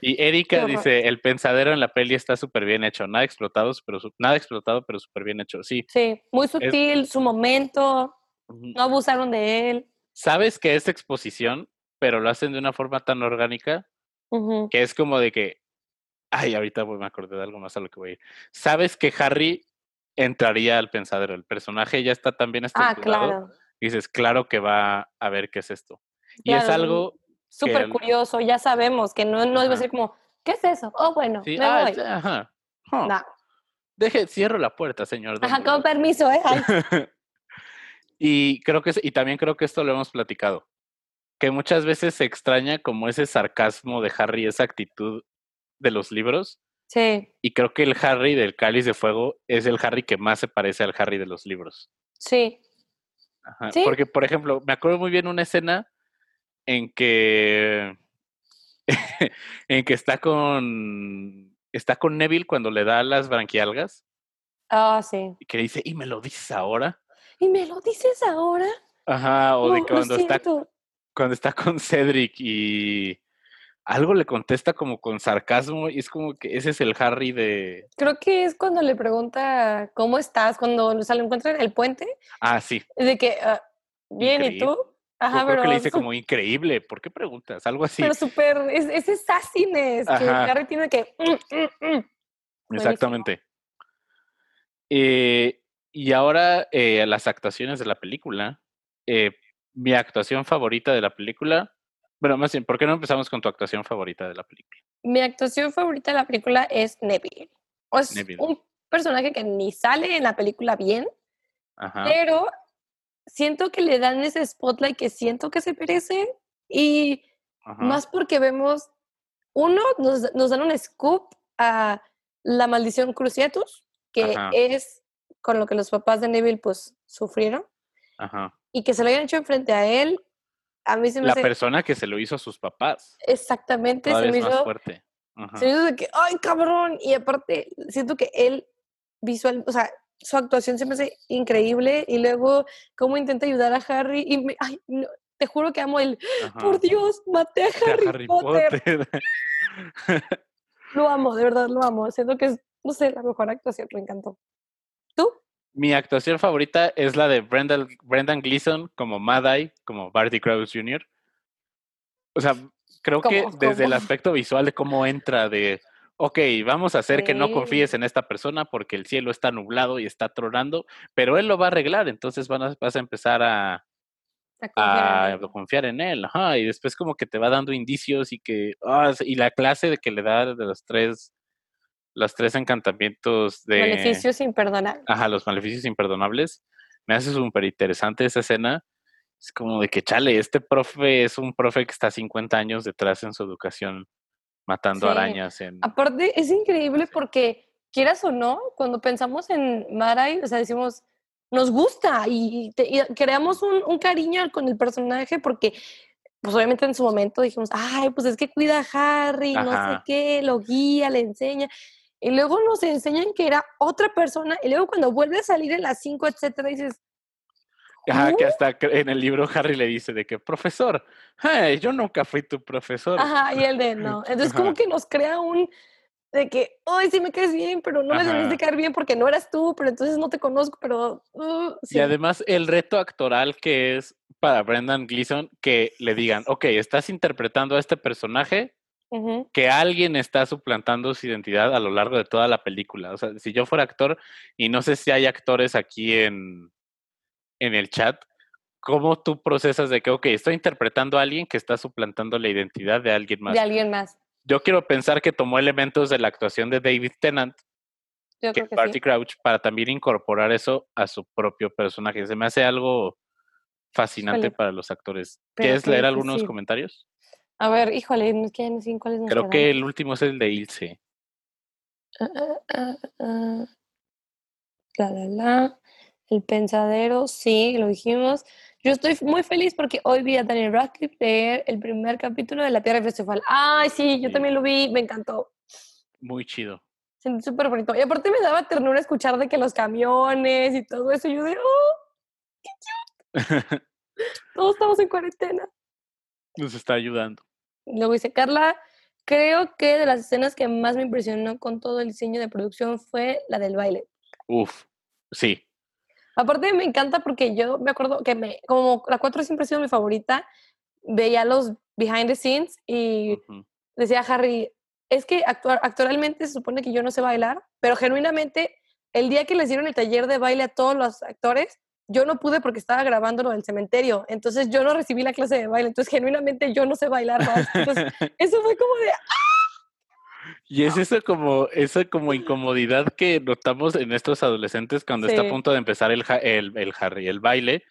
y Erika dice, el pensadero en la peli está súper bien hecho, nada explotado, pero nada explotado, pero súper bien hecho. Sí. Sí, muy sutil, su momento, no abusaron de él. Sabes que es exposición, pero lo hacen de una forma tan orgánica que es como de que, ay, ahorita me acordé de algo más a lo que voy a ir. Sabes que Harry entraría al pensadero. El personaje ya está tan bien ah, estructurado. Ah, claro. Y dices, claro que va a ver qué es esto. y es algo... Súper curioso, ya sabemos que no, no debe ser como, ¿qué es eso? Oh, bueno, me ah, voy. Ajá. Deje, cierro la puerta, señor. Ajá, con permiso, ¿eh? Y creo que y también creo que esto lo hemos platicado. Que muchas veces se extraña como ese sarcasmo de Harry, esa actitud de los libros. Sí. Y creo que el Harry del Cáliz de Fuego es el Harry que más se parece al Harry de los libros. Sí. Porque, por ejemplo, me acuerdo muy bien una escena en que en que está con está con Neville cuando le da las branquialgas. Ah, sí. Y que dice, "¿Y me lo dices ahora?" ¿Y me lo dices ahora? Ajá, o de cuando está cuando está con Cedric y algo le contesta como con sarcasmo y es como que ese es el Harry de... Creo que es cuando le pregunta cómo estás, cuando se lo encuentra en el puente. Ah, sí. De que, ah, bien, ¿y tú? Ajá, pero... que le dice como increíble, ¿por qué preguntas? Algo así. Pero súper, es, ese sassines que Harry tiene que... Mm, mm, mm". Exactamente. Eh, y ahora eh, las actuaciones de la película. Eh, mi actuación favorita de la película bueno, más bien, ¿por qué no empezamos con tu actuación favorita de la película? Mi actuación favorita de la película es Neville. es un personaje que ni sale en la película bien, pero siento que le dan ese spotlight que siento que se merece y más porque vemos, uno, nos, nos, dan un scoop a la maldición Cruciatus, que es con lo que los papás de Neville pues sufrieron. Y que se lo hayan hecho enfrente a él a mí se me La persona que se lo hizo a sus papás. Exactamente, se me hizo. Más fuerte. Se me hizo de que, ¡ay, cabrón! Y aparte, siento que él visual, o sea, su actuación se me hace increíble y luego cómo intenta ayudar a Harry y me, ay, te juro que amo el, por Dios, maté a Harry, Potter. lo amo, de verdad lo amo. Siento que es, no sé, la mejor actuación, me encantó. ¿Tú? Mi actuación favorita es la de Brendan, Brendan Gleeson como Mad como Barty Crouch Jr. O sea, creo que desde el aspecto visual de cómo entra de, ok, vamos a hacer que no confíes en esta persona porque el cielo está nublado y está tronando, pero él lo va a arreglar, entonces van vas a empezar a, a confiar, en él. Ajá, y después como que te va dando indicios y que, ah, y la clase de que le da de los tres los tres encantamientos de... Maleficios imperdonables. Ajá, los maleficios imperdonables. Me hace súper interesante esa escena. Es como de que, chale, este profe es un profe que está 50 años detrás en su educación, matando arañas. En... Aparte, es increíble porque, quieras o no, cuando pensamos en Marai, o sea, decimos, nos gusta y, creamos un, un, cariño con el personaje porque, pues obviamente en su momento dijimos, ay, pues es que cuida a Harry, no sé qué, lo guía, le enseña y luego nos enseñan que era otra persona, y luego cuando vuelve a salir en las 5, etcétera, dices. Ajá, que hasta en el libro Harry le dice de que, profesor, yo nunca fui tu profesor. Ajá, y el de no. Entonces, como que nos crea un de que, ay, sí me caes bien, pero no me debes de caer bien porque no eras tú, pero entonces no te conozco, pero... Uh, y además el reto actoral que es para Brendan Gleeson que le digan, ok, estás interpretando a este personaje, que alguien está suplantando su identidad a lo largo de toda la película. O sea, si yo fuera actor, y no sé si hay actores aquí en, en el chat, ¿cómo tú procesas de que, ok, estoy interpretando a alguien que está suplantando la identidad de alguien más? De alguien más. Yo quiero pensar que tomó elementos de la actuación de David Tennant, yo que, Barty Crouch, para también incorporar eso a su propio personaje. Se me hace algo fascinante para los actores. ¿Quieres leer algunos comentarios? A ver, híjole, no sé cuáles Creo que el último es el de Ilse. Ah, ah, ah, la, la, la. El pensadero, sí, lo dijimos. Yo estoy muy feliz porque hoy vi a Daniel Radcliffe leer el primer capítulo de La Tierra Festival. Ay, sí, yo también lo vi, me encantó. Muy chido. Sentí súper bonito. Y aparte me daba ternura escuchar de que los camiones y todo eso. yo de, oh, qué cute. Todos estamos en cuarentena. Nos está ayudando. Luego dice, Carla, creo que de las escenas que más me impresionó con todo el diseño de producción fue la del baile. Uf, sí. Aparte me encanta porque yo me acuerdo que me, como la 4 siempre ha sido mi favorita, veía los behind the scenes y decía Harry, es que actualmente se supone que yo no sé bailar, pero genuinamente el día que les dieron el taller de baile a todos los actores, yo no pude porque estaba grabando lo del cementerio, entonces yo no recibí la clase de baile, entonces genuinamente yo no sé bailar más. Entonces, eso fue como de ¡ah! Y es eso como, esa como incomodidad que notamos en estos adolescentes cuando está a punto de empezar el, el, el Harry, el baile.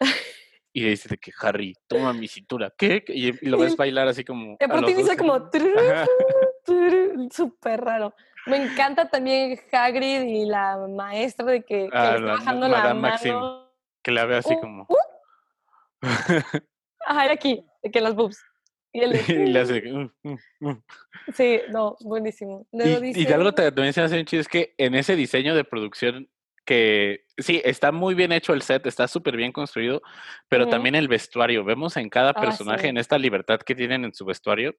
Y dice que Harry, toma mi cintura. ¿Qué? Y, lo ves bailar así como. Y aparte dice como. Súper raro. Me encanta también Hagrid y la maestra de que, que ah, le está bajando la, mano. Que la ve así uh, como. Uh. Ajá, aquí, que las boobs. Y, él, le hace. Uh, sí, no, buenísimo. y, algo también se hace un chido es que en ese diseño de producción que sí, está muy bien hecho el set, está súper bien construido, pero también el vestuario. Vemos en cada ah, personaje en esta libertad que tienen en su vestuario.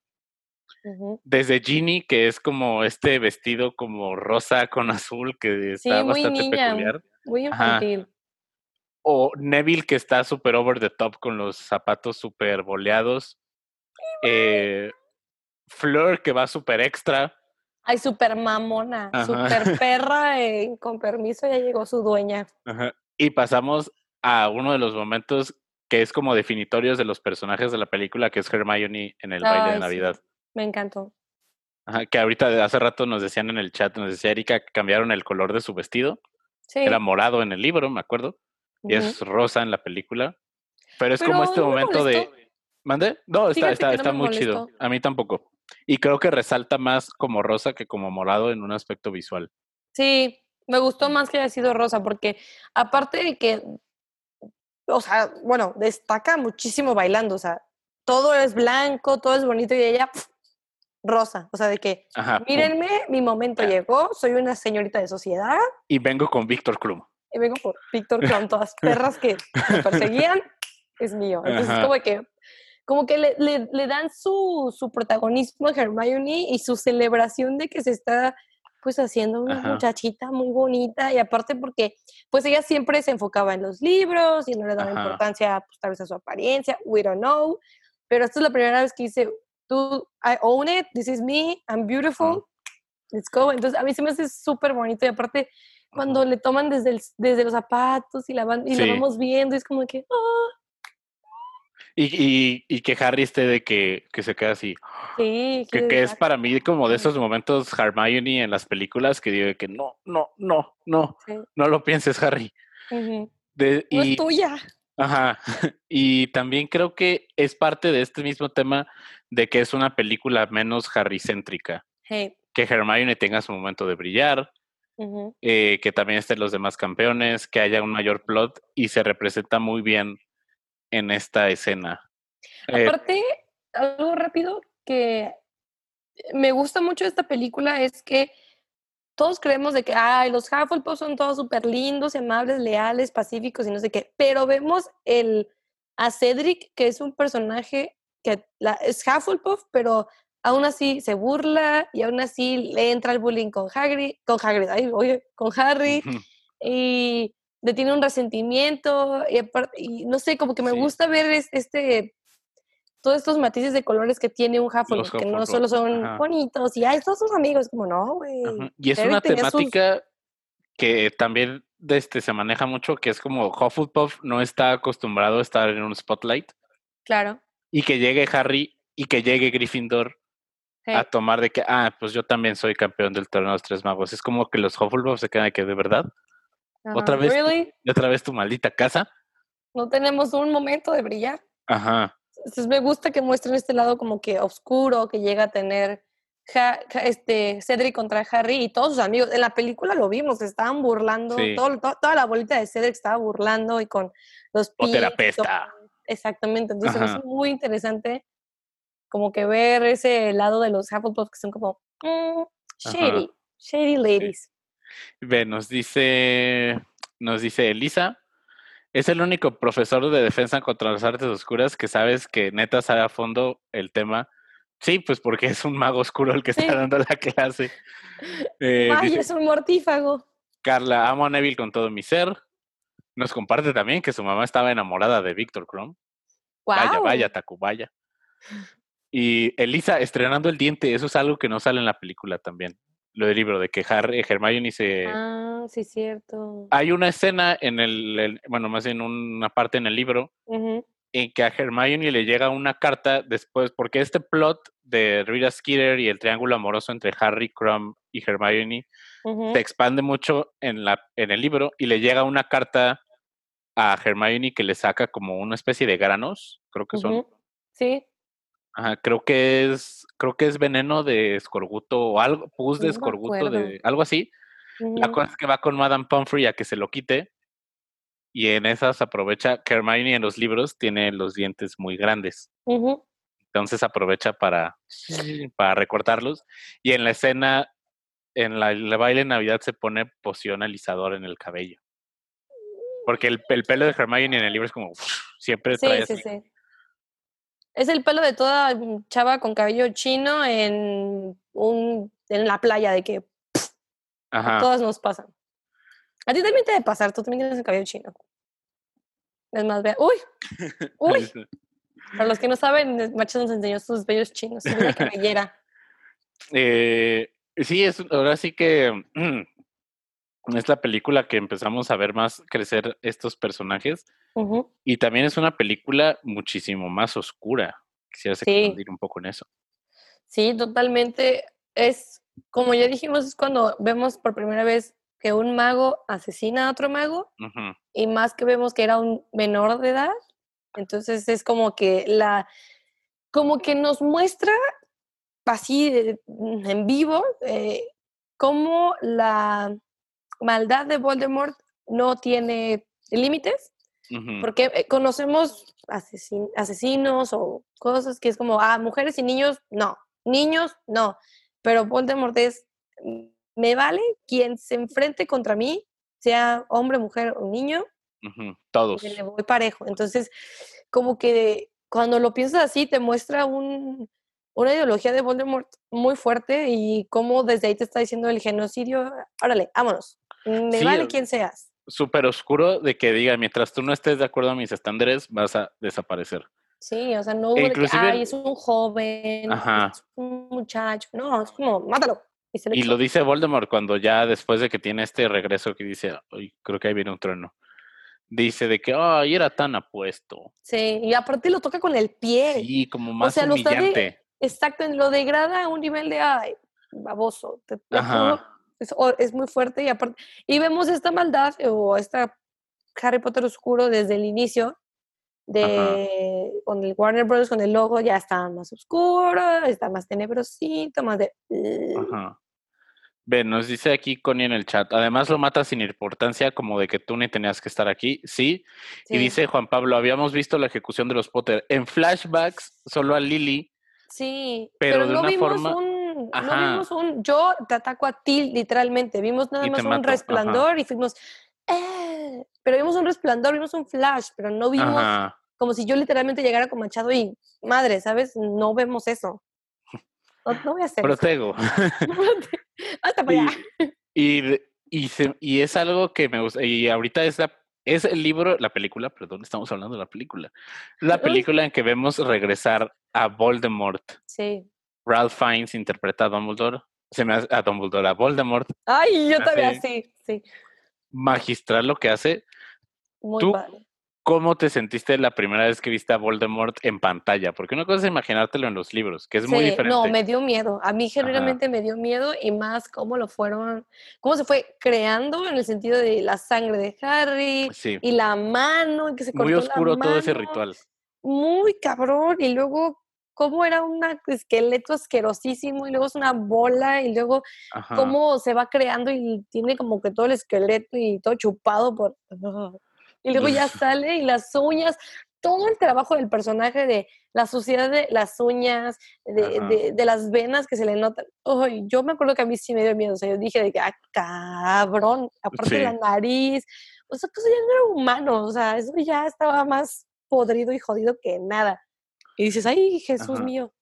Desde Ginny, que es como este vestido como rosa con azul, que está bastante peculiar. Muy infantil. O Neville, que está súper over the top con los zapatos súper boleados. Eh, Fleur, que va súper extra. Ay, súper mamona, súper perra, eh, con permiso ya llegó su dueña. Y pasamos a uno de los momentos que es como definitorios de los personajes de la película, que es Hermione en el baile de Navidad. Me encantó. Ajá, que ahorita hace rato nos decían en el chat, nos decía Erika que cambiaron el color de su vestido. Sí. Era morado en el libro, me acuerdo, y es rosa en la película. Pero es como este momento de... ¿Mande? No, está, está, está muy chido. A mí tampoco. Y creo que resalta más como rosa que como morado en un aspecto visual. Sí, me gustó más que haya sido rosa, porque aparte de que, o sea, bueno, destaca muchísimo bailando, o sea, todo es blanco, todo es bonito y ella rosa, o sea, de que, mírenme, mi momento llegó, soy una señorita de sociedad. Y vengo con Víctor Krum. Y vengo con Víctor Krum, todas perras que me perseguían, es mío. Entonces, como que como que le, le, dan su, su, protagonismo a Hermione y su celebración de que se está pues haciendo una muchachita muy bonita. Y aparte porque pues ella siempre se enfocaba en los libros y no le daba importancia pues tal vez a su apariencia, we don't know, pero esta es la primera vez que dice, tú, I own it, this is me, I'm beautiful, let's go. Entonces a mí se me hace súper bonito y aparte cuando le toman desde, desde los zapatos y la van y la vamos viendo, es como que, oh, y, y, que Harry esté de que, que se queda así. Sí, que, que es para mí como de esos momentos Hermione en las películas que digo que no, no, no, no, no lo pienses, Harry. de, y, no es tuya. Ajá. Y también creo que es parte de este mismo tema de que es una película menos Harry-céntrica. Que Hermione tenga su momento de brillar, eh, que también estén los demás campeones, que haya un mayor plot y se representa muy bien en esta escena. Eh, Aparte, algo rápido que me gusta mucho de esta película es que todos creemos de que Ay, los Hufflepuff son todos súper lindos, amables, leales, pacíficos y no sé qué, pero vemos el, a Cedric, que es un personaje que la, es Hufflepuff, pero aún así se burla y aún así le entra el bullying con Hagrid, con Hagrid, ay, oye, con Harry, y de tiene un resentimiento y, no sé, como que me gusta ver este todos estos matices de colores que tiene un Hufflepuff, que no solo son bonitos y ay, todos sus amigos, como no, güey. Y es una temática que también este, se maneja mucho, que es como Hufflepuff no está acostumbrado a estar en un spotlight. Claro. Y que llegue Harry y que llegue Gryffindor a tomar de que, ah, pues yo también soy campeón del torneo de los tres magos. Es como que los Hufflepuff se quedan de que de verdad. ¿Otra vez? ¿Otra vez tu maldita casa? No tenemos un momento de brillar. Ajá. Entonces me gusta que muestren este lado como que oscuro que llega a tener este Cedric contra Harry y todos sus amigos. En la película lo vimos, se estaban burlando, toda la bolita de Cedric estaba burlando y con los O terapeuta. Exactamente, entonces es muy interesante como que ver ese lado de los Hufflepuff que son como mm, shady, shady ladies. Ve, nos dice, nos dice Elisa, es el único profesor de defensa contra las artes oscuras que sabes que neta sabe a fondo el tema. Sí, pues porque es un mago oscuro el que está dando la clase. Eh, Ay, es un mortífago. Carla, amo a Neville con todo mi ser. Nos comparte también que su mamá estaba enamorada de Víctor Krum. Vaya, vaya, Tacubaya. Y Elisa estrenando el diente, eso es algo que no sale en la película también lo del libro, de que Harry, Hermione se... Ah, sí, cierto. Hay una escena en el, bueno, más en una parte en el libro, en que a Hermione le llega una carta después, porque este plot de Rita Skeeter y el triángulo amoroso entre Harry, Crumb y Hermione se expande mucho en, la, en el libro y le llega una carta a Hermione que le saca como una especie de granos, creo que son. Sí. Ajá, creo que es, creo que es veneno de escorbuto o algo, pus de escorbuto, de algo así. La cosa es que va con Madame Pomfrey a que se lo quite y en esas aprovecha que Hermione en los libros tiene los dientes muy grandes. Entonces aprovecha para, para recortarlos. Y en la escena, en la, el baile de Navidad se pone poción alisador en el cabello. Porque el, el pelo de Hermione en el libro es como siempre trae sí, sí, sí. Es el pelo de toda chava con cabello chino en un en la playa de que a todas nos pasan. A ti también te debe pasar, tú también tienes el cabello chino. Es más, vea. ¡Uy! ¡Uy! Para los que no saben, Macho nos enseñó sus bellos chinos, una cabellera. Eh, sí, es, ahora sí que es la película que empezamos a ver más crecer estos personajes. Y también es una película muchísimo más oscura. Quisiera expandir un poco en eso. Sí, totalmente. Es, como ya dijimos, es cuando vemos por primera vez que un mago asesina a otro mago y más que vemos que era un menor de edad. Entonces es como que la, como que nos muestra así en vivo eh, cómo la maldad de Voldemort no tiene límites, porque eh, conocemos asesinos o cosas que es como, ah, mujeres y niños, no, niños, no, pero Voldemort es me vale quien se enfrente contra mí, sea hombre, mujer o niño, todos. Le voy parejo. Entonces, como que cuando lo piensas así, te muestra un, una ideología de Voldemort muy fuerte y cómo desde ahí te está diciendo el genocidio, órale, vámonos, me vale quien seas. Súper oscuro de que diga, mientras tú no estés de acuerdo a mis estándares, vas a desaparecer. Sí, o sea, no Inclusive, es un joven, es un muchacho, no, es como, mátalo. Y, lo dice Voldemort cuando ya después de que tiene este regreso que dice, Ay, creo que ahí viene un trueno. Dice de que, ay, era tan apuesto. Sí, y aparte lo toca con el pie. Sí, como más o sea, humillante. exacto, lo degrada a un nivel de, ay, baboso. Es, muy fuerte y aparte, y vemos esta maldad o esta Harry Potter oscuro desde el inicio de con el Warner Bros. con el logo ya está más oscuro, está más tenebrosito, más de... Ajá. Ven, nos dice aquí Connie en el chat. Además lo mata sin importancia, como de que tú ni tenías que estar aquí. Sí. Y dice Juan Pablo, habíamos visto la ejecución de los Potter en flashbacks, solo a Lily. Sí. Pero, de no una vimos forma. Un, no vimos un yo te ataco a ti, literalmente. Vimos nada más un resplandor y fuimos. Eh", pero vimos un resplandor, vimos un flash, pero no vimos como si yo literalmente llegara con Machado y madre, ¿sabes? No vemos eso. No, voy a hacer Protego. Hasta para allá. Y, y, es algo que me gusta. Y ahorita es, es el libro, la película, perdón, estamos hablando de la película. La película en que vemos regresar a Voldemort. Sí. Ralph Fiennes interpreta a Dumbledore. Se me hace, a Dumbledore, a Voldemort. Ay, yo también, sí, sí. Magistral lo que hace. Muy ¿Tú, ¿Cómo te sentiste la primera vez que viste a Voldemort en pantalla? Porque una cosa es imaginártelo en los libros, que es muy diferente. No, me dio miedo. A mí generalmente me dio miedo y más cómo lo fueron, cómo se fue creando en el sentido de la sangre de Harry y la mano que se cortó Muy oscuro todo ese ritual. Muy cabrón. Y luego cómo era un esqueleto asquerosísimo y luego es una bola y luego cómo se va creando y tiene como que todo el esqueleto y todo chupado por y luego ya sale y las uñas, todo el trabajo del personaje de la suciedad de las uñas, de, de, las venas que se le notan. yo me acuerdo que a mí sí me dio miedo, o sea, yo dije de que, ah, cabrón, aparte de la nariz, o sea, pues ya no era humano, o sea, eso ya estaba más podrido y jodido que nada. Y dices, ay, Jesús mío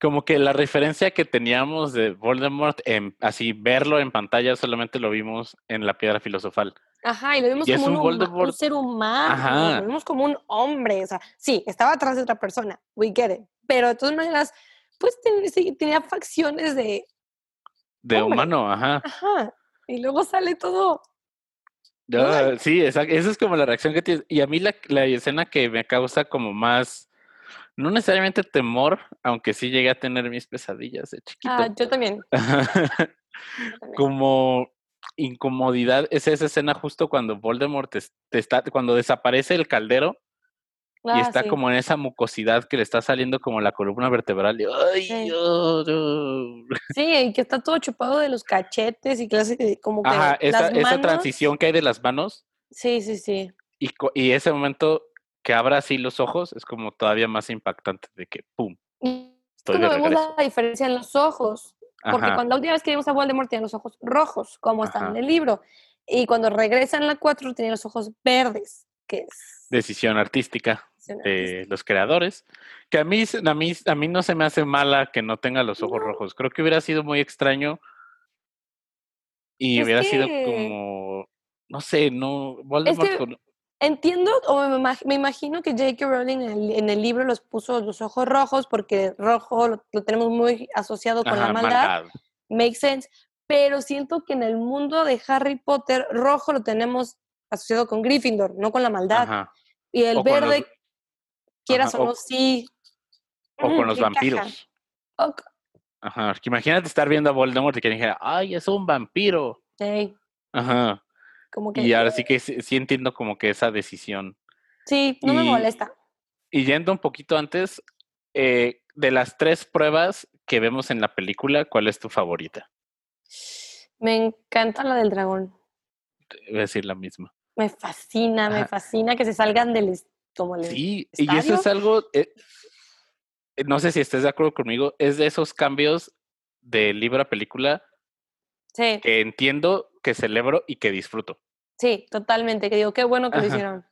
como que la referencia que teníamos de Voldemort, en, así verlo en pantalla solamente lo vimos en la piedra filosofal. Ajá, y lo vimos como un, ser humano, lo vimos como un hombre, o sea, sí, estaba atrás de otra persona, we get it, pero de todas maneras, pues tenía facciones de... De humano, ajá. Ajá, y luego sale todo sí, esa, esa, es como la reacción que tienes. Y a mí la, la escena que me causa como más no necesariamente temor, aunque sí llegué a tener mis pesadillas de chiquito. Ah, yo también. Como incomodidad es esa escena justo cuando Voldemort te, está, cuando desaparece el caldero y ah, está como en esa mucosidad que le está saliendo como la columna vertebral. Y, ¡Ay, sí. sí, y que está todo chupado de los cachetes y que como que Ajá, esa, esa transición que hay de las manos. Sí, sí, sí. Y, y ese momento que abra así los ojos es como todavía más impactante de que ¡pum! Estoy de vemos la diferencia en los ojos. Porque cuando la última vez que vimos a Voldemort tenía los ojos rojos, como están en el libro. Y cuando regresa en la 4 tenía los ojos verdes, que es... Decisión artística de los creadores. Que a mí, a, mí, a mí no se me hace mala que no tenga los ojos rojos. Creo que hubiera sido muy extraño y hubiera sido como... No sé, no... Voldemort Entiendo o me, imagino que J.K. Rowling en el, libro los puso los ojos rojos porque rojo lo, tenemos muy asociado con la maldad. Make sense. Pero siento que en el mundo de Harry Potter, rojo lo tenemos asociado con Gryffindor, no con la maldad. Y el verde, quieras o no, sí. O con los vampiros. Ajá, imagínate estar viendo a Voldemort y que dijera, ay, es un vampiro. Sí. Ajá y ahora sí que sí, entiendo como que esa decisión. Sí, no me molesta. Y yendo un poquito antes, eh, de las tres pruebas que vemos en la película, ¿cuál es tu favorita? Me encanta la del dragón. Voy a decir la misma. Me fascina, me fascina que se salgan del como Sí, y eso es algo, eh, no sé si estés de acuerdo conmigo, es de esos cambios de libro a película sí. que entiendo, que celebro y que disfruto. Sí, totalmente, que digo, qué bueno que lo hicieron.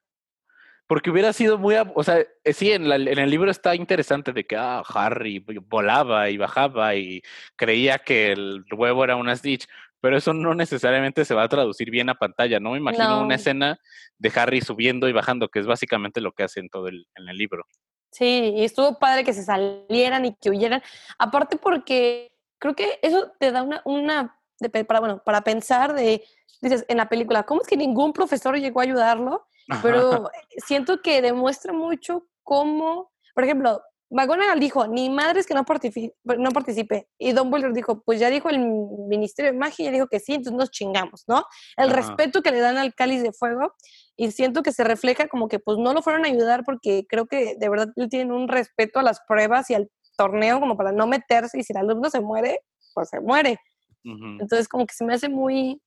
Porque hubiera sido muy, o sea, eh, sí, en, en, el libro está interesante de que ah, Harry volaba y bajaba y creía que el huevo era una Stitch, pero eso no necesariamente se va a traducir bien a pantalla, ¿no? Me imagino una escena de Harry subiendo y bajando, que es básicamente lo que hace en todo el, en el libro. Sí, y estuvo padre que se salieran y que huyeran. Aparte porque creo que eso te da una, una para, bueno, para pensar de, dices, en la película, ¿cómo es que ningún profesor llegó a ayudarlo? Pero siento que demuestra mucho cómo, por ejemplo, McGonagall dijo, ni madres que no participe, no participe. Y Dumbledore dijo, pues ya dijo el Ministerio de Magia, ya dijo que sí, entonces nos chingamos, ¿no? El respeto que le dan al cáliz de fuego. Y siento que se refleja como que pues no lo fueron a ayudar porque creo que de verdad tienen un respeto a las pruebas y al torneo como para no meterse y si el alumno se muere, pues se muere. Entonces, como que se me hace muy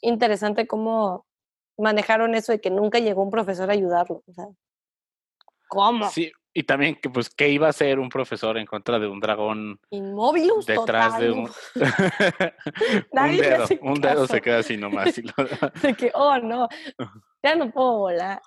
interesante cómo manejaron eso de que nunca llegó un profesor a ayudarlo. O sea, ¿Cómo? Sí, y también que pues qué iba a ser un profesor en contra de un dragón inmóvil detrás de un, un dedo, un dedo se queda así nomás. de que, oh no, ya no puedo volar.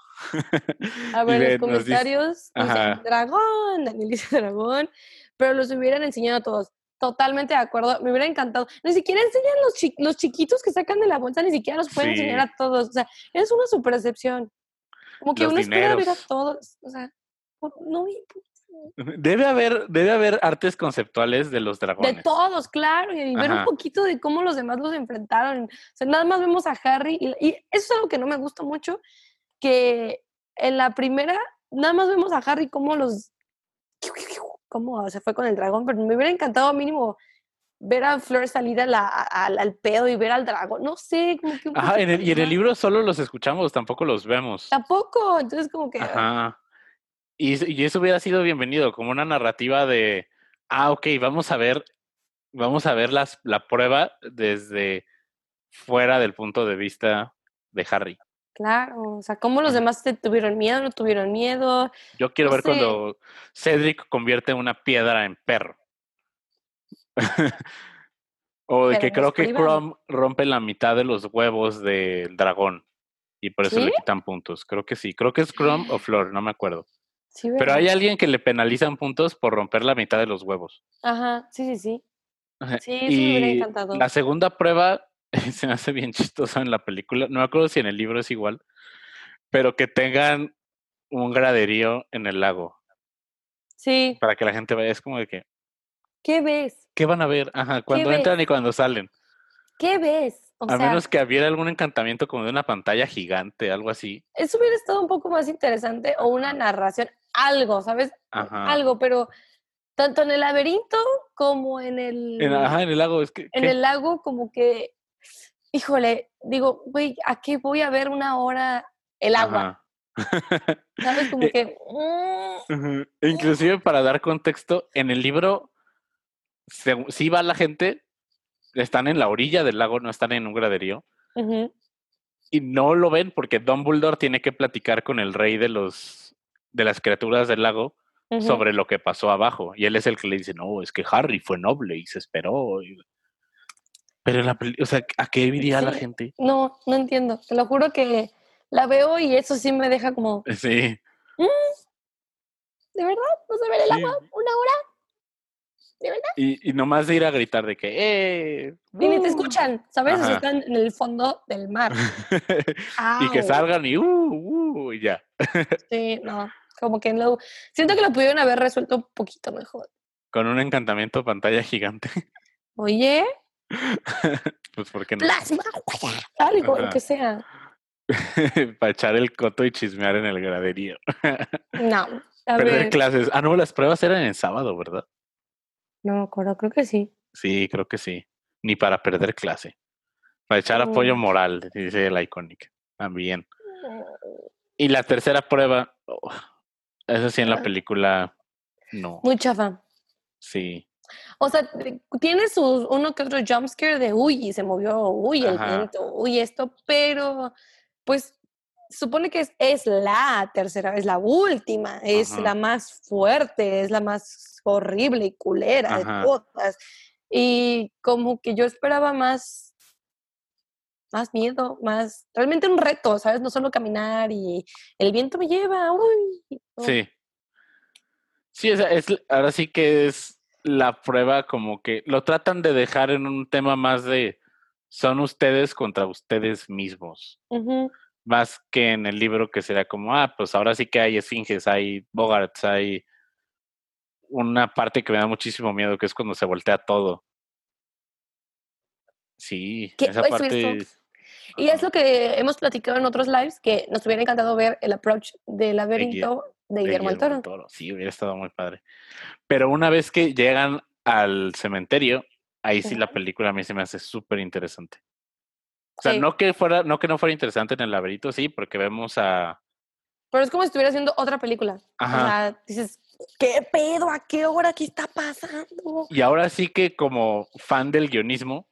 A ver, los comentarios dicen dragón, Daniel dice dragón, pero los hubieran enseñado a todos. Totalmente de acuerdo, me hubiera encantado. Ni siquiera enseñan los, los chiquitos que sacan de la bolsa, ni siquiera los pueden enseñar a todos. O sea, es una super excepción. Como que uno espera ver a todos. O sea, no Debe haber, debe haber artes conceptuales de los dragones. De todos, claro, y ver un poquito de cómo los demás los enfrentaron. O sea, nada más vemos a Harry, y, y eso es algo que no me gusta mucho, que en la primera, nada más vemos a Harry cómo los cómo se fue con el dragón, pero me hubiera encantado mínimo ver a Flor salir al pedo y ver al dragón, no sé, como que... Ajá, y en el libro solo los escuchamos, tampoco los vemos. Tampoco, entonces como que... Ajá. Y, y, eso hubiera sido bienvenido, como una narrativa de, ah, ok, vamos a ver, vamos a ver las, la prueba desde fuera del punto de vista de Harry. Claro, o sea, ¿cómo los demás te tuvieron miedo? ¿No tuvieron miedo? Yo quiero ver cuando Cedric convierte una piedra en perro. o de que creo que Chrome rompe la mitad de los huevos del dragón y por eso le quitan puntos. Creo que sí. Creo que es Chrome o Flor, no me acuerdo. Pero hay alguien que le penalizan puntos por romper la mitad de los huevos. Ajá, sí, sí, sí. Sí, eso me hubiera encantado. La segunda prueba se me hace bien chistoso en la película. No me acuerdo si en el libro es igual, pero que tengan un graderío en el lago. Sí. Para que la gente vaya, es como de que. ¿Qué ves? ¿Qué van a ver? Ajá, cuando entran y cuando salen. ¿Qué ves? a menos que hubiera algún encantamiento como de una pantalla gigante, algo así. Eso hubiera estado un poco más interesante o una narración, algo, ¿sabes? Algo, pero tanto en el laberinto como en el... ajá, en el lago, es que... En el lago como que, híjole, digo, güey, ¿a qué voy a ver una hora el agua? ¿Sabes? Como eh, que... Mm, inclusive para dar contexto, en el libro sí va la gente, están en la orilla del lago, no están en un graderío. Y no lo ven porque Dumbledore tiene que platicar con el rey de los de las criaturas del lago sobre lo que pasó abajo. Y él es el que le dice, no, es que Harry fue noble y se esperó. Pero la o sea, ¿a qué iría la gente? No, no entiendo. Te lo juro que la veo y eso sí me deja como. Sí. Mm, ¿De verdad? ¿No se ve el agua? ¿Una hora? ¿De verdad? Y, y nomás de ir a gritar de que, ¡eh! Y ni te escuchan, ¿sabes? están en el fondo del mar. y que salgan y, ¡uh! ¡uh! Y ya. sí, no. Como que no. Siento que lo pudieron haber resuelto un poquito mejor. Con un encantamiento pantalla gigante. Oye. Pues, ¿por qué no? Plasma, algo, lo que sea. Para echar el coto y chismear en el graderío. no. Perder clases. Ah, no, las pruebas eran en sábado, ¿verdad? No me acuerdo, creo que sí. Sí, creo que sí. Ni para perder clase. Para echar apoyo mm. moral, dice la Iconic. También. Mm. Y la tercera prueba, oh, eso sí en la ah. película, no. Muy chafa. Sí. O sea, tiene sus uno que otro jumpscare de uy, se movió, uy, el viento, uy, esto, pero pues supone que es, es, la tercera, es la última, es la más fuerte, es la más horrible y culera de todas. Y como que yo esperaba más, más miedo, más, realmente un reto, ¿sabes? No solo caminar y el viento me lleva, uy. Sí. Sí, es, es, ahora sí que es la prueba como que lo tratan de dejar en un tema más de son ustedes contra ustedes mismos. Más que en el libro que será como, ah, pues ahora sí que hay esfinges, hay bogarts, hay una parte que me da muchísimo miedo, que es cuando se voltea todo. Sí, esa parte... Y es lo que hemos platicado en otros lives, que nos hubiera encantado ver el approach del laberinto de Guillermo, del Toro. Sí, hubiera estado muy padre. Pero una vez que llegan al cementerio, ahí sí la película a mí se me hace súper interesante. O sea, no que fuera, no que no fuera interesante en el laberinto, sí, porque vemos a. Pero es como si estuviera haciendo otra película. Ajá. O sea, dices, ¿qué pedo? ¿A qué hora? ¿Qué está pasando? Y ahora sí que como fan del guionismo,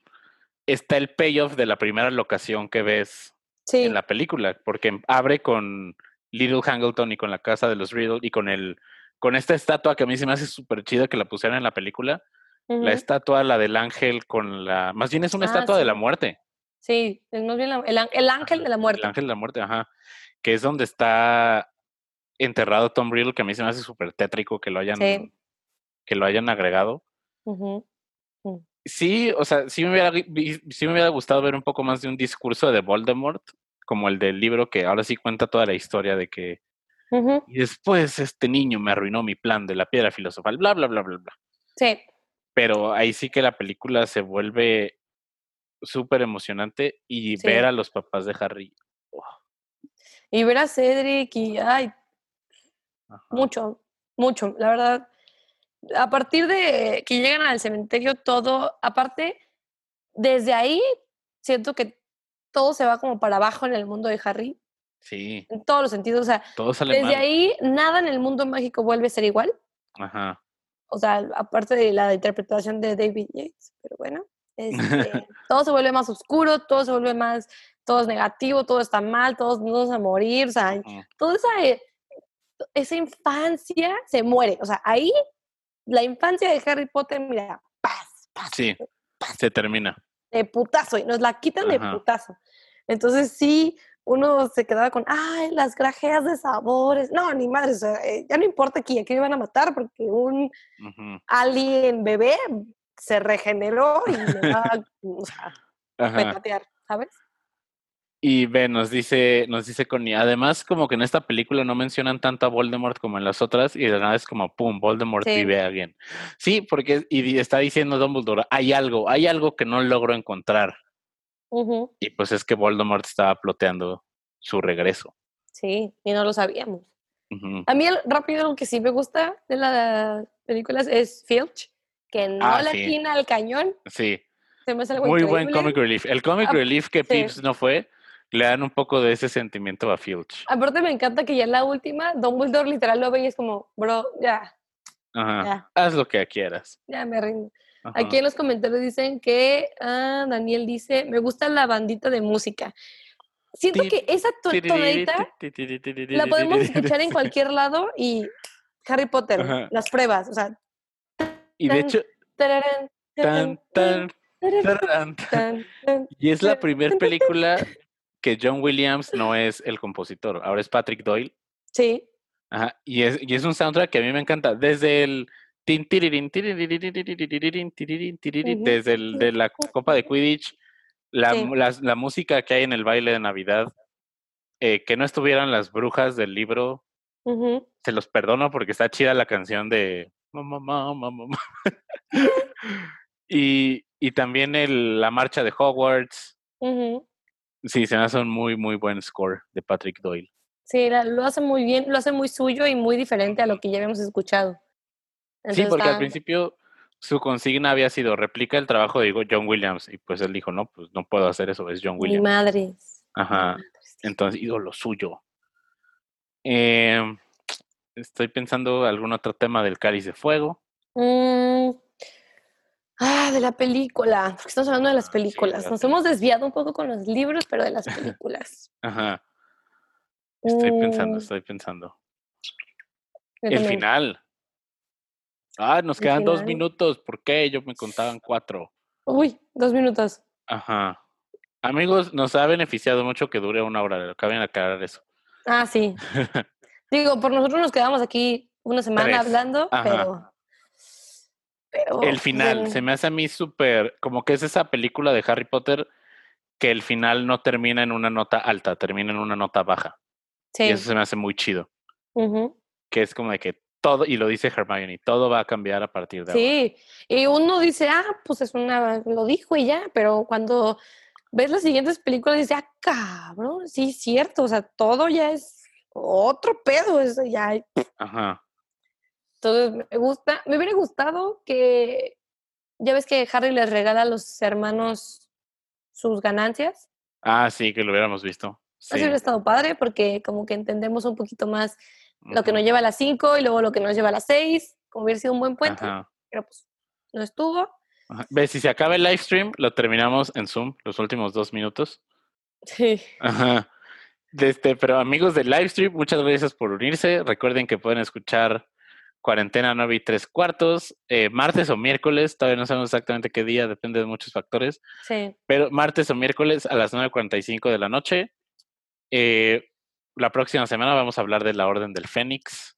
está el payoff de la primera locación que ves en la película, porque abre con Little Hangleton y con la casa de los Riddle y con el con esta estatua que a mí se me hace súper chida que la pusieran en la película. La estatua, la del ángel con la... Más bien es una ah, estatua de la muerte. Sí, es más bien el, ángel de la muerte. El ángel de la muerte, ajá. Que es donde está enterrado Tom Riddle, que a mí se me hace súper tétrico que lo hayan, que lo hayan agregado. Mm. Sí, o sea, sí me, hubiera, sí me hubiera gustado ver un poco más de un discurso de Voldemort, como el del libro que ahora sí cuenta toda la historia de que y después este niño me arruinó mi plan de la piedra filosofal, bla, bla, bla, bla, bla. Sí. Pero ahí sí que la película se vuelve súper emocionante y ver a los papás de Harry. Y ver a Cedric y, ay, mucho, mucho, la verdad. A partir de que llegan al cementerio, todo, aparte, desde ahí siento que todo se va como para abajo en el mundo de Harry. Sí. En todos los sentidos. O sea, desde ahí nada en el mundo mágico vuelve a ser igual. Ajá. O sea, aparte de la interpretación de David Yates, pero bueno. Este, todo se vuelve más oscuro, todo se vuelve más, todo es negativo, todo está mal, todos nos vamos a morir, o sea, toda esa, eh, esa infancia se muere, o sea, ahí la infancia de Harry Potter, mira, paz, paz. Sí, se termina. De putazo, y nos la quitan de putazo. Entonces sí, uno se quedaba con, ay, las grajeas de sabores. No, ni madre, eh, ya no importa quién, aquí me van a matar porque un alien bebé se regeneró y le va a petatear, ¿sabes? Y ve, nos dice, nos dice Connie, además como que en esta película no mencionan tanto a Voldemort como en las otras, y de nada es como, pum, Voldemort vive a alguien. Sí, porque y está diciendo Dumbledore, hay algo, hay algo que no logro encontrar. Y pues es que Voldemort estaba ploteando su regreso. Sí, y no lo sabíamos. A mí el, rápido lo que sí me gusta de las películas es Filch, que no ah, le al cañón. Sí. Muy buen comic relief. El comic relief que Pips no fue, le dan un poco de ese sentimiento a Filch. Aparte me encanta que ya en la última, Dumbledore literal lo ve y es como, bro, ya. Ajá. Haz lo que quieras. Ya me rindo. Aquí en los comentarios dicen que ah, Daniel dice, me gusta la bandita de música. Siento que esa tonadita la podemos escuchar en cualquier lado y Harry Potter, las pruebas, o sea. Y de hecho, y es la primera película que John Williams no es el compositor, ahora es Patrick Doyle. Sí. Ajá, y es, y es un soundtrack que a mí me encanta, desde el desde el, de la copa de Quidditch, la, la, música que hay en el baile de Navidad, eh, que no estuvieran las brujas del libro, se los perdono porque está chida la canción de mamá, mamá, mamá. y, y también el, la marcha de Hogwarts. Sí, se me hace un muy, muy buen score de Patrick Doyle. Sí, lo hace muy bien, lo hace muy suyo y muy diferente a lo que ya habíamos escuchado. sí, porque al principio su consigna había sido replica el trabajo de John Williams y pues él dijo, no, pues no puedo hacer eso, es John Williams. Mi madre. Ajá. Entonces, lo suyo. Eh, estoy pensando algún otro tema del cáliz de fuego. Mm, Ah, de la película, porque estamos hablando de las ah, películas. Nos hemos desviado un poco con los libros, pero de las películas. Ajá. Estoy pensando, mm. estoy pensando. El final. Ah, nos quedan dos minutos. ¿Por qué? Yo me contaban cuatro. Uy, dos minutos. Ajá. Amigos, nos ha beneficiado mucho que dure una hora. Acaben de aclarar eso. Ah, sí. Digo, por nosotros nos quedamos aquí una semana hablando, pero el final, se me hace a mí súper, como que es esa película de Harry Potter que el final no termina en una nota alta, termina en una nota baja. Sí. Y eso se me hace muy chido. Que es como de que todo, y lo dice Hermione, todo va a cambiar a partir de ahora. Sí, y uno dice, ah, pues es una, lo dijo y ya, pero cuando ves las siguientes películas dices, ah, cabrón, sí, es cierto, o sea, todo ya es otro pedo, eso ya. Ajá. Entonces, me gusta, me hubiera gustado que, ya ves que Harry les regala a los hermanos sus ganancias. Ah, sí, que lo hubiéramos visto. Sí. Eso hubiera estado padre porque como que entendemos un poquito más lo que nos lleva a las 5 y luego lo que nos lleva a las 6, como hubiera sido un buen puente, pero pues no estuvo. Ves, si se acaba el live stream, lo terminamos en Zoom, los últimos dos minutos. Sí. Ajá. Este, pero amigos del live stream, muchas gracias por unirse. Recuerden que pueden escuchar cuarentena 9 y 3 cuartos, eh, martes o miércoles, todavía no sabemos exactamente qué día, depende de muchos factores. Sí. Pero martes o miércoles a las 9.45 de la noche. Eh, la próxima semana vamos a hablar de la Orden del Fénix.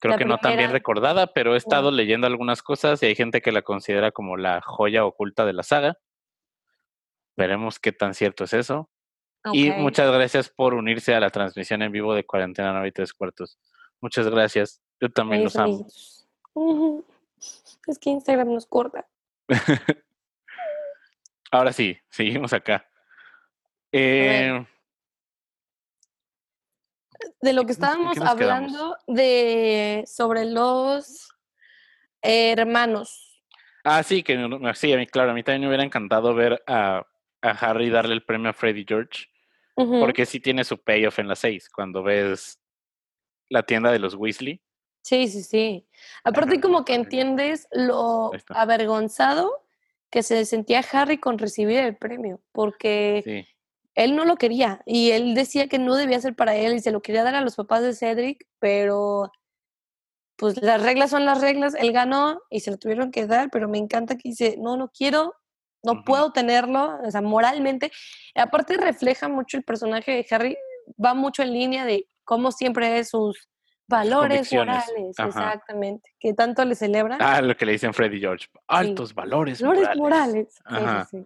Creo que no tan bien recordada, pero he estado leyendo algunas cosas y hay gente que la considera como la joya oculta de la saga. Veremos qué tan cierto es eso. Y muchas gracias por unirse a la transmisión en vivo de Cuarentena 9 y 3 cuartos. Muchas gracias. Yo también los amo. Es que Instagram nos corta. Ahora sí, seguimos acá. Eh, de lo que estábamos hablando de sobre los hermanos. Ah, sí, que sí, a mí, claro, a mí también me hubiera encantado ver a, a Harry darle el premio a Freddy George. Porque sí tiene su payoff en la 6, cuando ves la tienda de los Weasley Sí, sí, sí. Aparte como que entiendes lo avergonzado que se sentía Harry con recibir el premio, porque él no lo quería y él decía que no debía ser para él y se lo quería dar a los papás de Cedric, pero pues las reglas son las reglas, él ganó y se lo tuvieron que dar, pero me encanta que dice, no, no quiero, no puedo tenerlo, o sea, moralmente. aparte refleja mucho el personaje de Harry, va mucho en línea de cómo siempre es sus Valores morales, exactamente. Que tanto le celebran. Ah, lo que le dicen Freddy George. Altos valores, valores morales. morales.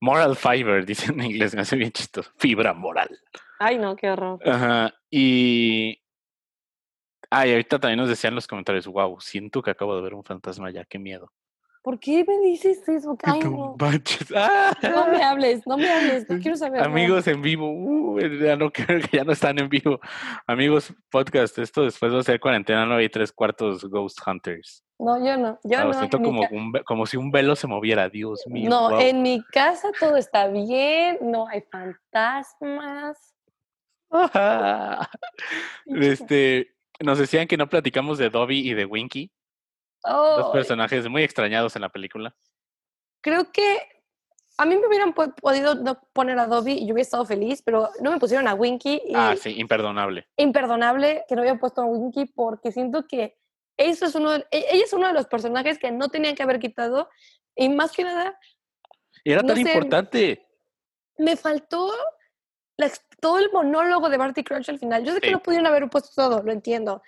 Moral fiber, dicen en inglés, me hace bien chistoso. Fibra moral. Ay, no, qué horror. Ajá. Y. Ay, ahorita también nos decían en los comentarios, wow, siento que acabo de ver un fantasma ya, qué miedo. ¿Por qué me dices eso? Ay, no. no me hables, no me hables, no quiero saber. Amigos en vivo, uh, ya no ya no están en vivo. Amigos, podcast, esto después va a ser cuarentena, no hay tres cuartos Ghost Hunters. No, yo no, yo no. Siento como, como si un velo se moviera, Dios mío. No, en mi casa todo está bien, no hay fantasmas. este, nos decían que no platicamos de Dobby y de Winky. Dos personajes muy extrañados en la película. Creo que a mí me hubieran podido poner a Dobby y yo hubiera estado feliz, pero no me pusieron a Winky. ah, sí, imperdonable. Imperdonable que no hubieran puesto a Winky porque siento que eso es uno e, ella es uno de los personajes que no tenían que haber quitado y más que nada... Era tan importante. Me faltó todo el monólogo de Barty Crouch al final. Yo sé que no pudieron haber puesto todo, lo entiendo,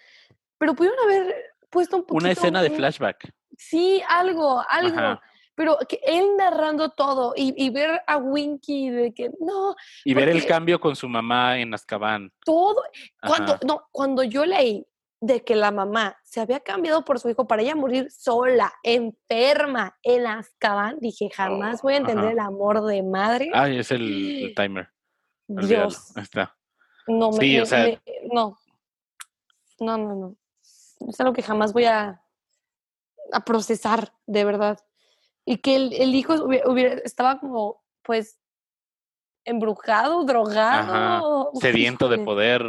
pero pudieron haber puesto un poquito... Una escena de flashback. Sí, algo, algo. Pero que él narrando todo y, ver a Winky de que no. Y ver el cambio con su mamá en Azkaban. Todo. Cuando, no, cuando yo leí de que la mamá se había cambiado por su hijo para ella morir sola, enferma, en Azkaban, dije, jamás voy a oh, entender el amor de madre. Ay, es el, timer. Dios. Está. No, me, no. No, no, no es algo que jamás voy a, a procesar, de verdad. Y que el, el hijo hubiera, estaba como, pues, embrujado, drogado. Sediento de poder,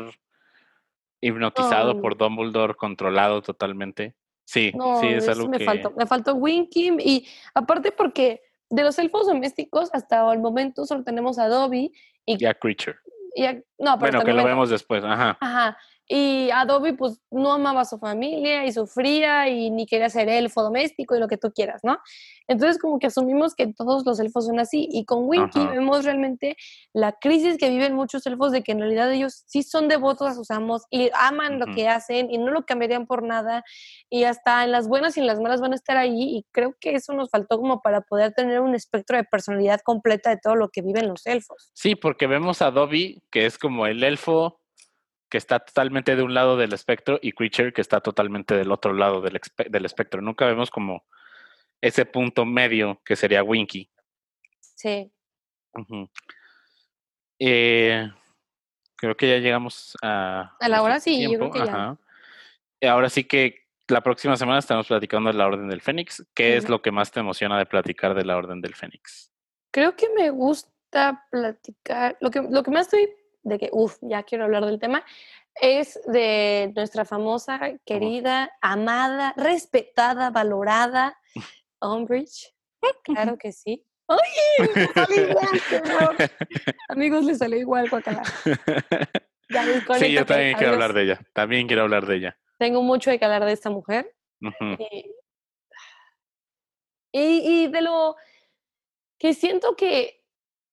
hipnotizado por Dumbledore, controlado totalmente. Sí, sí, es algo me que... Faltó. Me faltó Winky y aparte porque de los elfos domésticos hasta el momento solo tenemos a Dobby y... Y a Creature. Y no, bueno, que lo vemos después, ajá. Ajá. Y Adobe pues no amaba a su familia y sufría y ni quería ser elfo doméstico y lo que tú quieras, ¿no? Entonces como que asumimos que todos los elfos son así y con Winky vemos realmente la crisis que viven muchos elfos de que en realidad ellos sí son devotos a sus amos y aman lo que hacen y no lo cambiarían por nada y hasta en las buenas y en las malas van a estar ahí y creo que eso nos faltó como para poder tener un espectro de personalidad completa de todo lo que viven los elfos. Sí, porque vemos a Dobby que es como el elfo que está totalmente de un lado del espectro y Creature que está totalmente del otro lado del, del espectro. Nunca vemos como ese punto medio que sería Winky. Sí. Eh, creo que ya llegamos a... A la hora sí, yo creo que ya. Ahora sí que la próxima semana estamos platicando de la Orden del Fénix. ¿Qué es lo que más te emociona de platicar de la Orden del Fénix? Creo que me gusta platicar, lo que, lo que más estoy de que, uff, ya quiero hablar del tema, es de nuestra famosa, querida, amada, respetada, valorada Umbridge. Claro que sí. ¡Ay! Le sale igual, Amigos, le salió igual, guacala. sí, yo también quiero hablar de ella. También quiero hablar de ella. Tengo mucho de que hablar de esta mujer. y, y de lo que siento que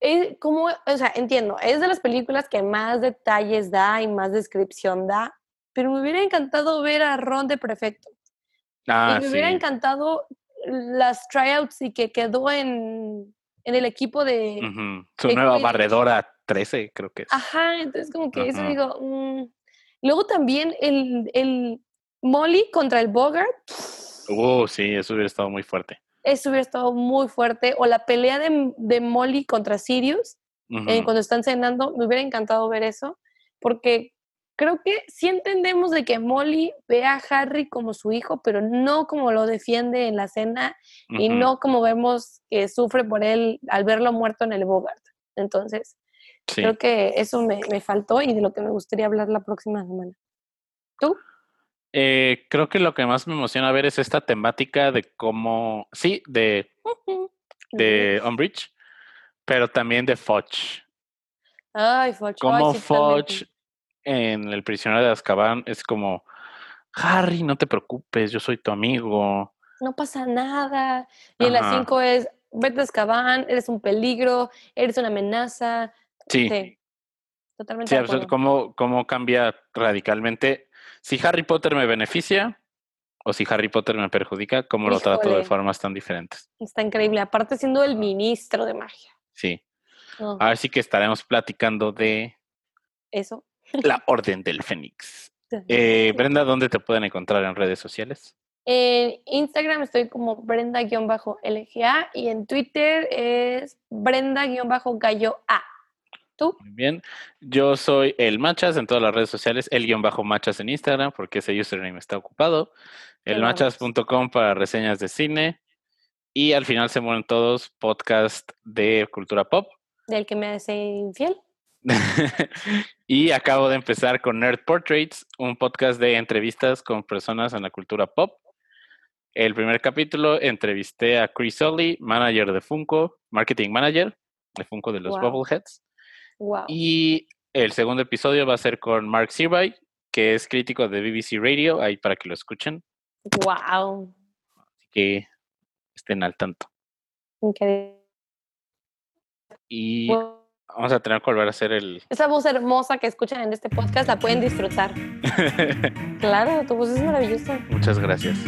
es como, o sea, entiendo, es de las películas que más detalles da y más descripción da, pero me hubiera encantado ver a Ron de prefecto. Ah, y me hubiera encantado las tryouts y que quedó en, en el equipo de... Su nueva barredora 13, creo que es. Ajá, entonces como que eso digo... Mm. Luego también el, el Molly contra el Bogart. Uh, sí, eso hubiera estado muy fuerte eso hubiera estado muy fuerte. O la pelea de, Molly contra Sirius, eh, cuando están cenando, me hubiera encantado ver eso, porque creo que sí entendemos de que Molly ve a Harry como su hijo, pero no como lo defiende en la cena y no como vemos que sufre por él al verlo muerto en el Bogart. Entonces, creo que eso me, me faltó y de lo que me gustaría hablar la próxima semana. ¿Tú? Eh, creo que lo que más me emociona ver es esta temática de cómo, sí, de, de Umbridge, pero también de Fudge. Ay, Fudge. Como Fudge en El prisionero de Azkaban es como, Harry, no te preocupes, yo soy tu amigo. No pasa nada. Y en las cinco es, vete a Azkaban, eres un peligro, eres una amenaza. Sí. Totalmente. Sí, cómo, cómo cambia radicalmente si Harry Potter me beneficia o si Harry Potter me perjudica, ¿cómo lo trato de formas tan diferentes? Está increíble, aparte siendo el ministro de magia. Sí. Ahora sí que estaremos platicando de... Eso. La Orden del Fénix. Eh, Brenda, ¿dónde te pueden encontrar en redes sociales? En Instagram estoy como Brenda-LGA y en Twitter es Brenda-Gallo A. ¿Tú? Muy bien. Yo soy el Machas en todas las redes sociales, el guion bajo Machas en Instagram, porque ese username está ocupado. Elmachas.com para reseñas de cine. Y al final se mueren todos podcast de cultura pop. Del que me hace infiel. y acabo de empezar con Nerd Portraits, un podcast de entrevistas con personas en la cultura pop. El primer capítulo entrevisté a Chris Olly, manager de Funko, marketing manager de Funko de los Bubbleheads. Y el segundo episodio va a ser con Mark Searby, que es crítico de BBC Radio, ahí para que lo escuchen. Wow. Así que estén al tanto. Increíble. Y vamos a tener que volver a hacer el. Esa voz hermosa que escuchan en este podcast la pueden disfrutar. claro, tu voz es maravillosa. Muchas gracias.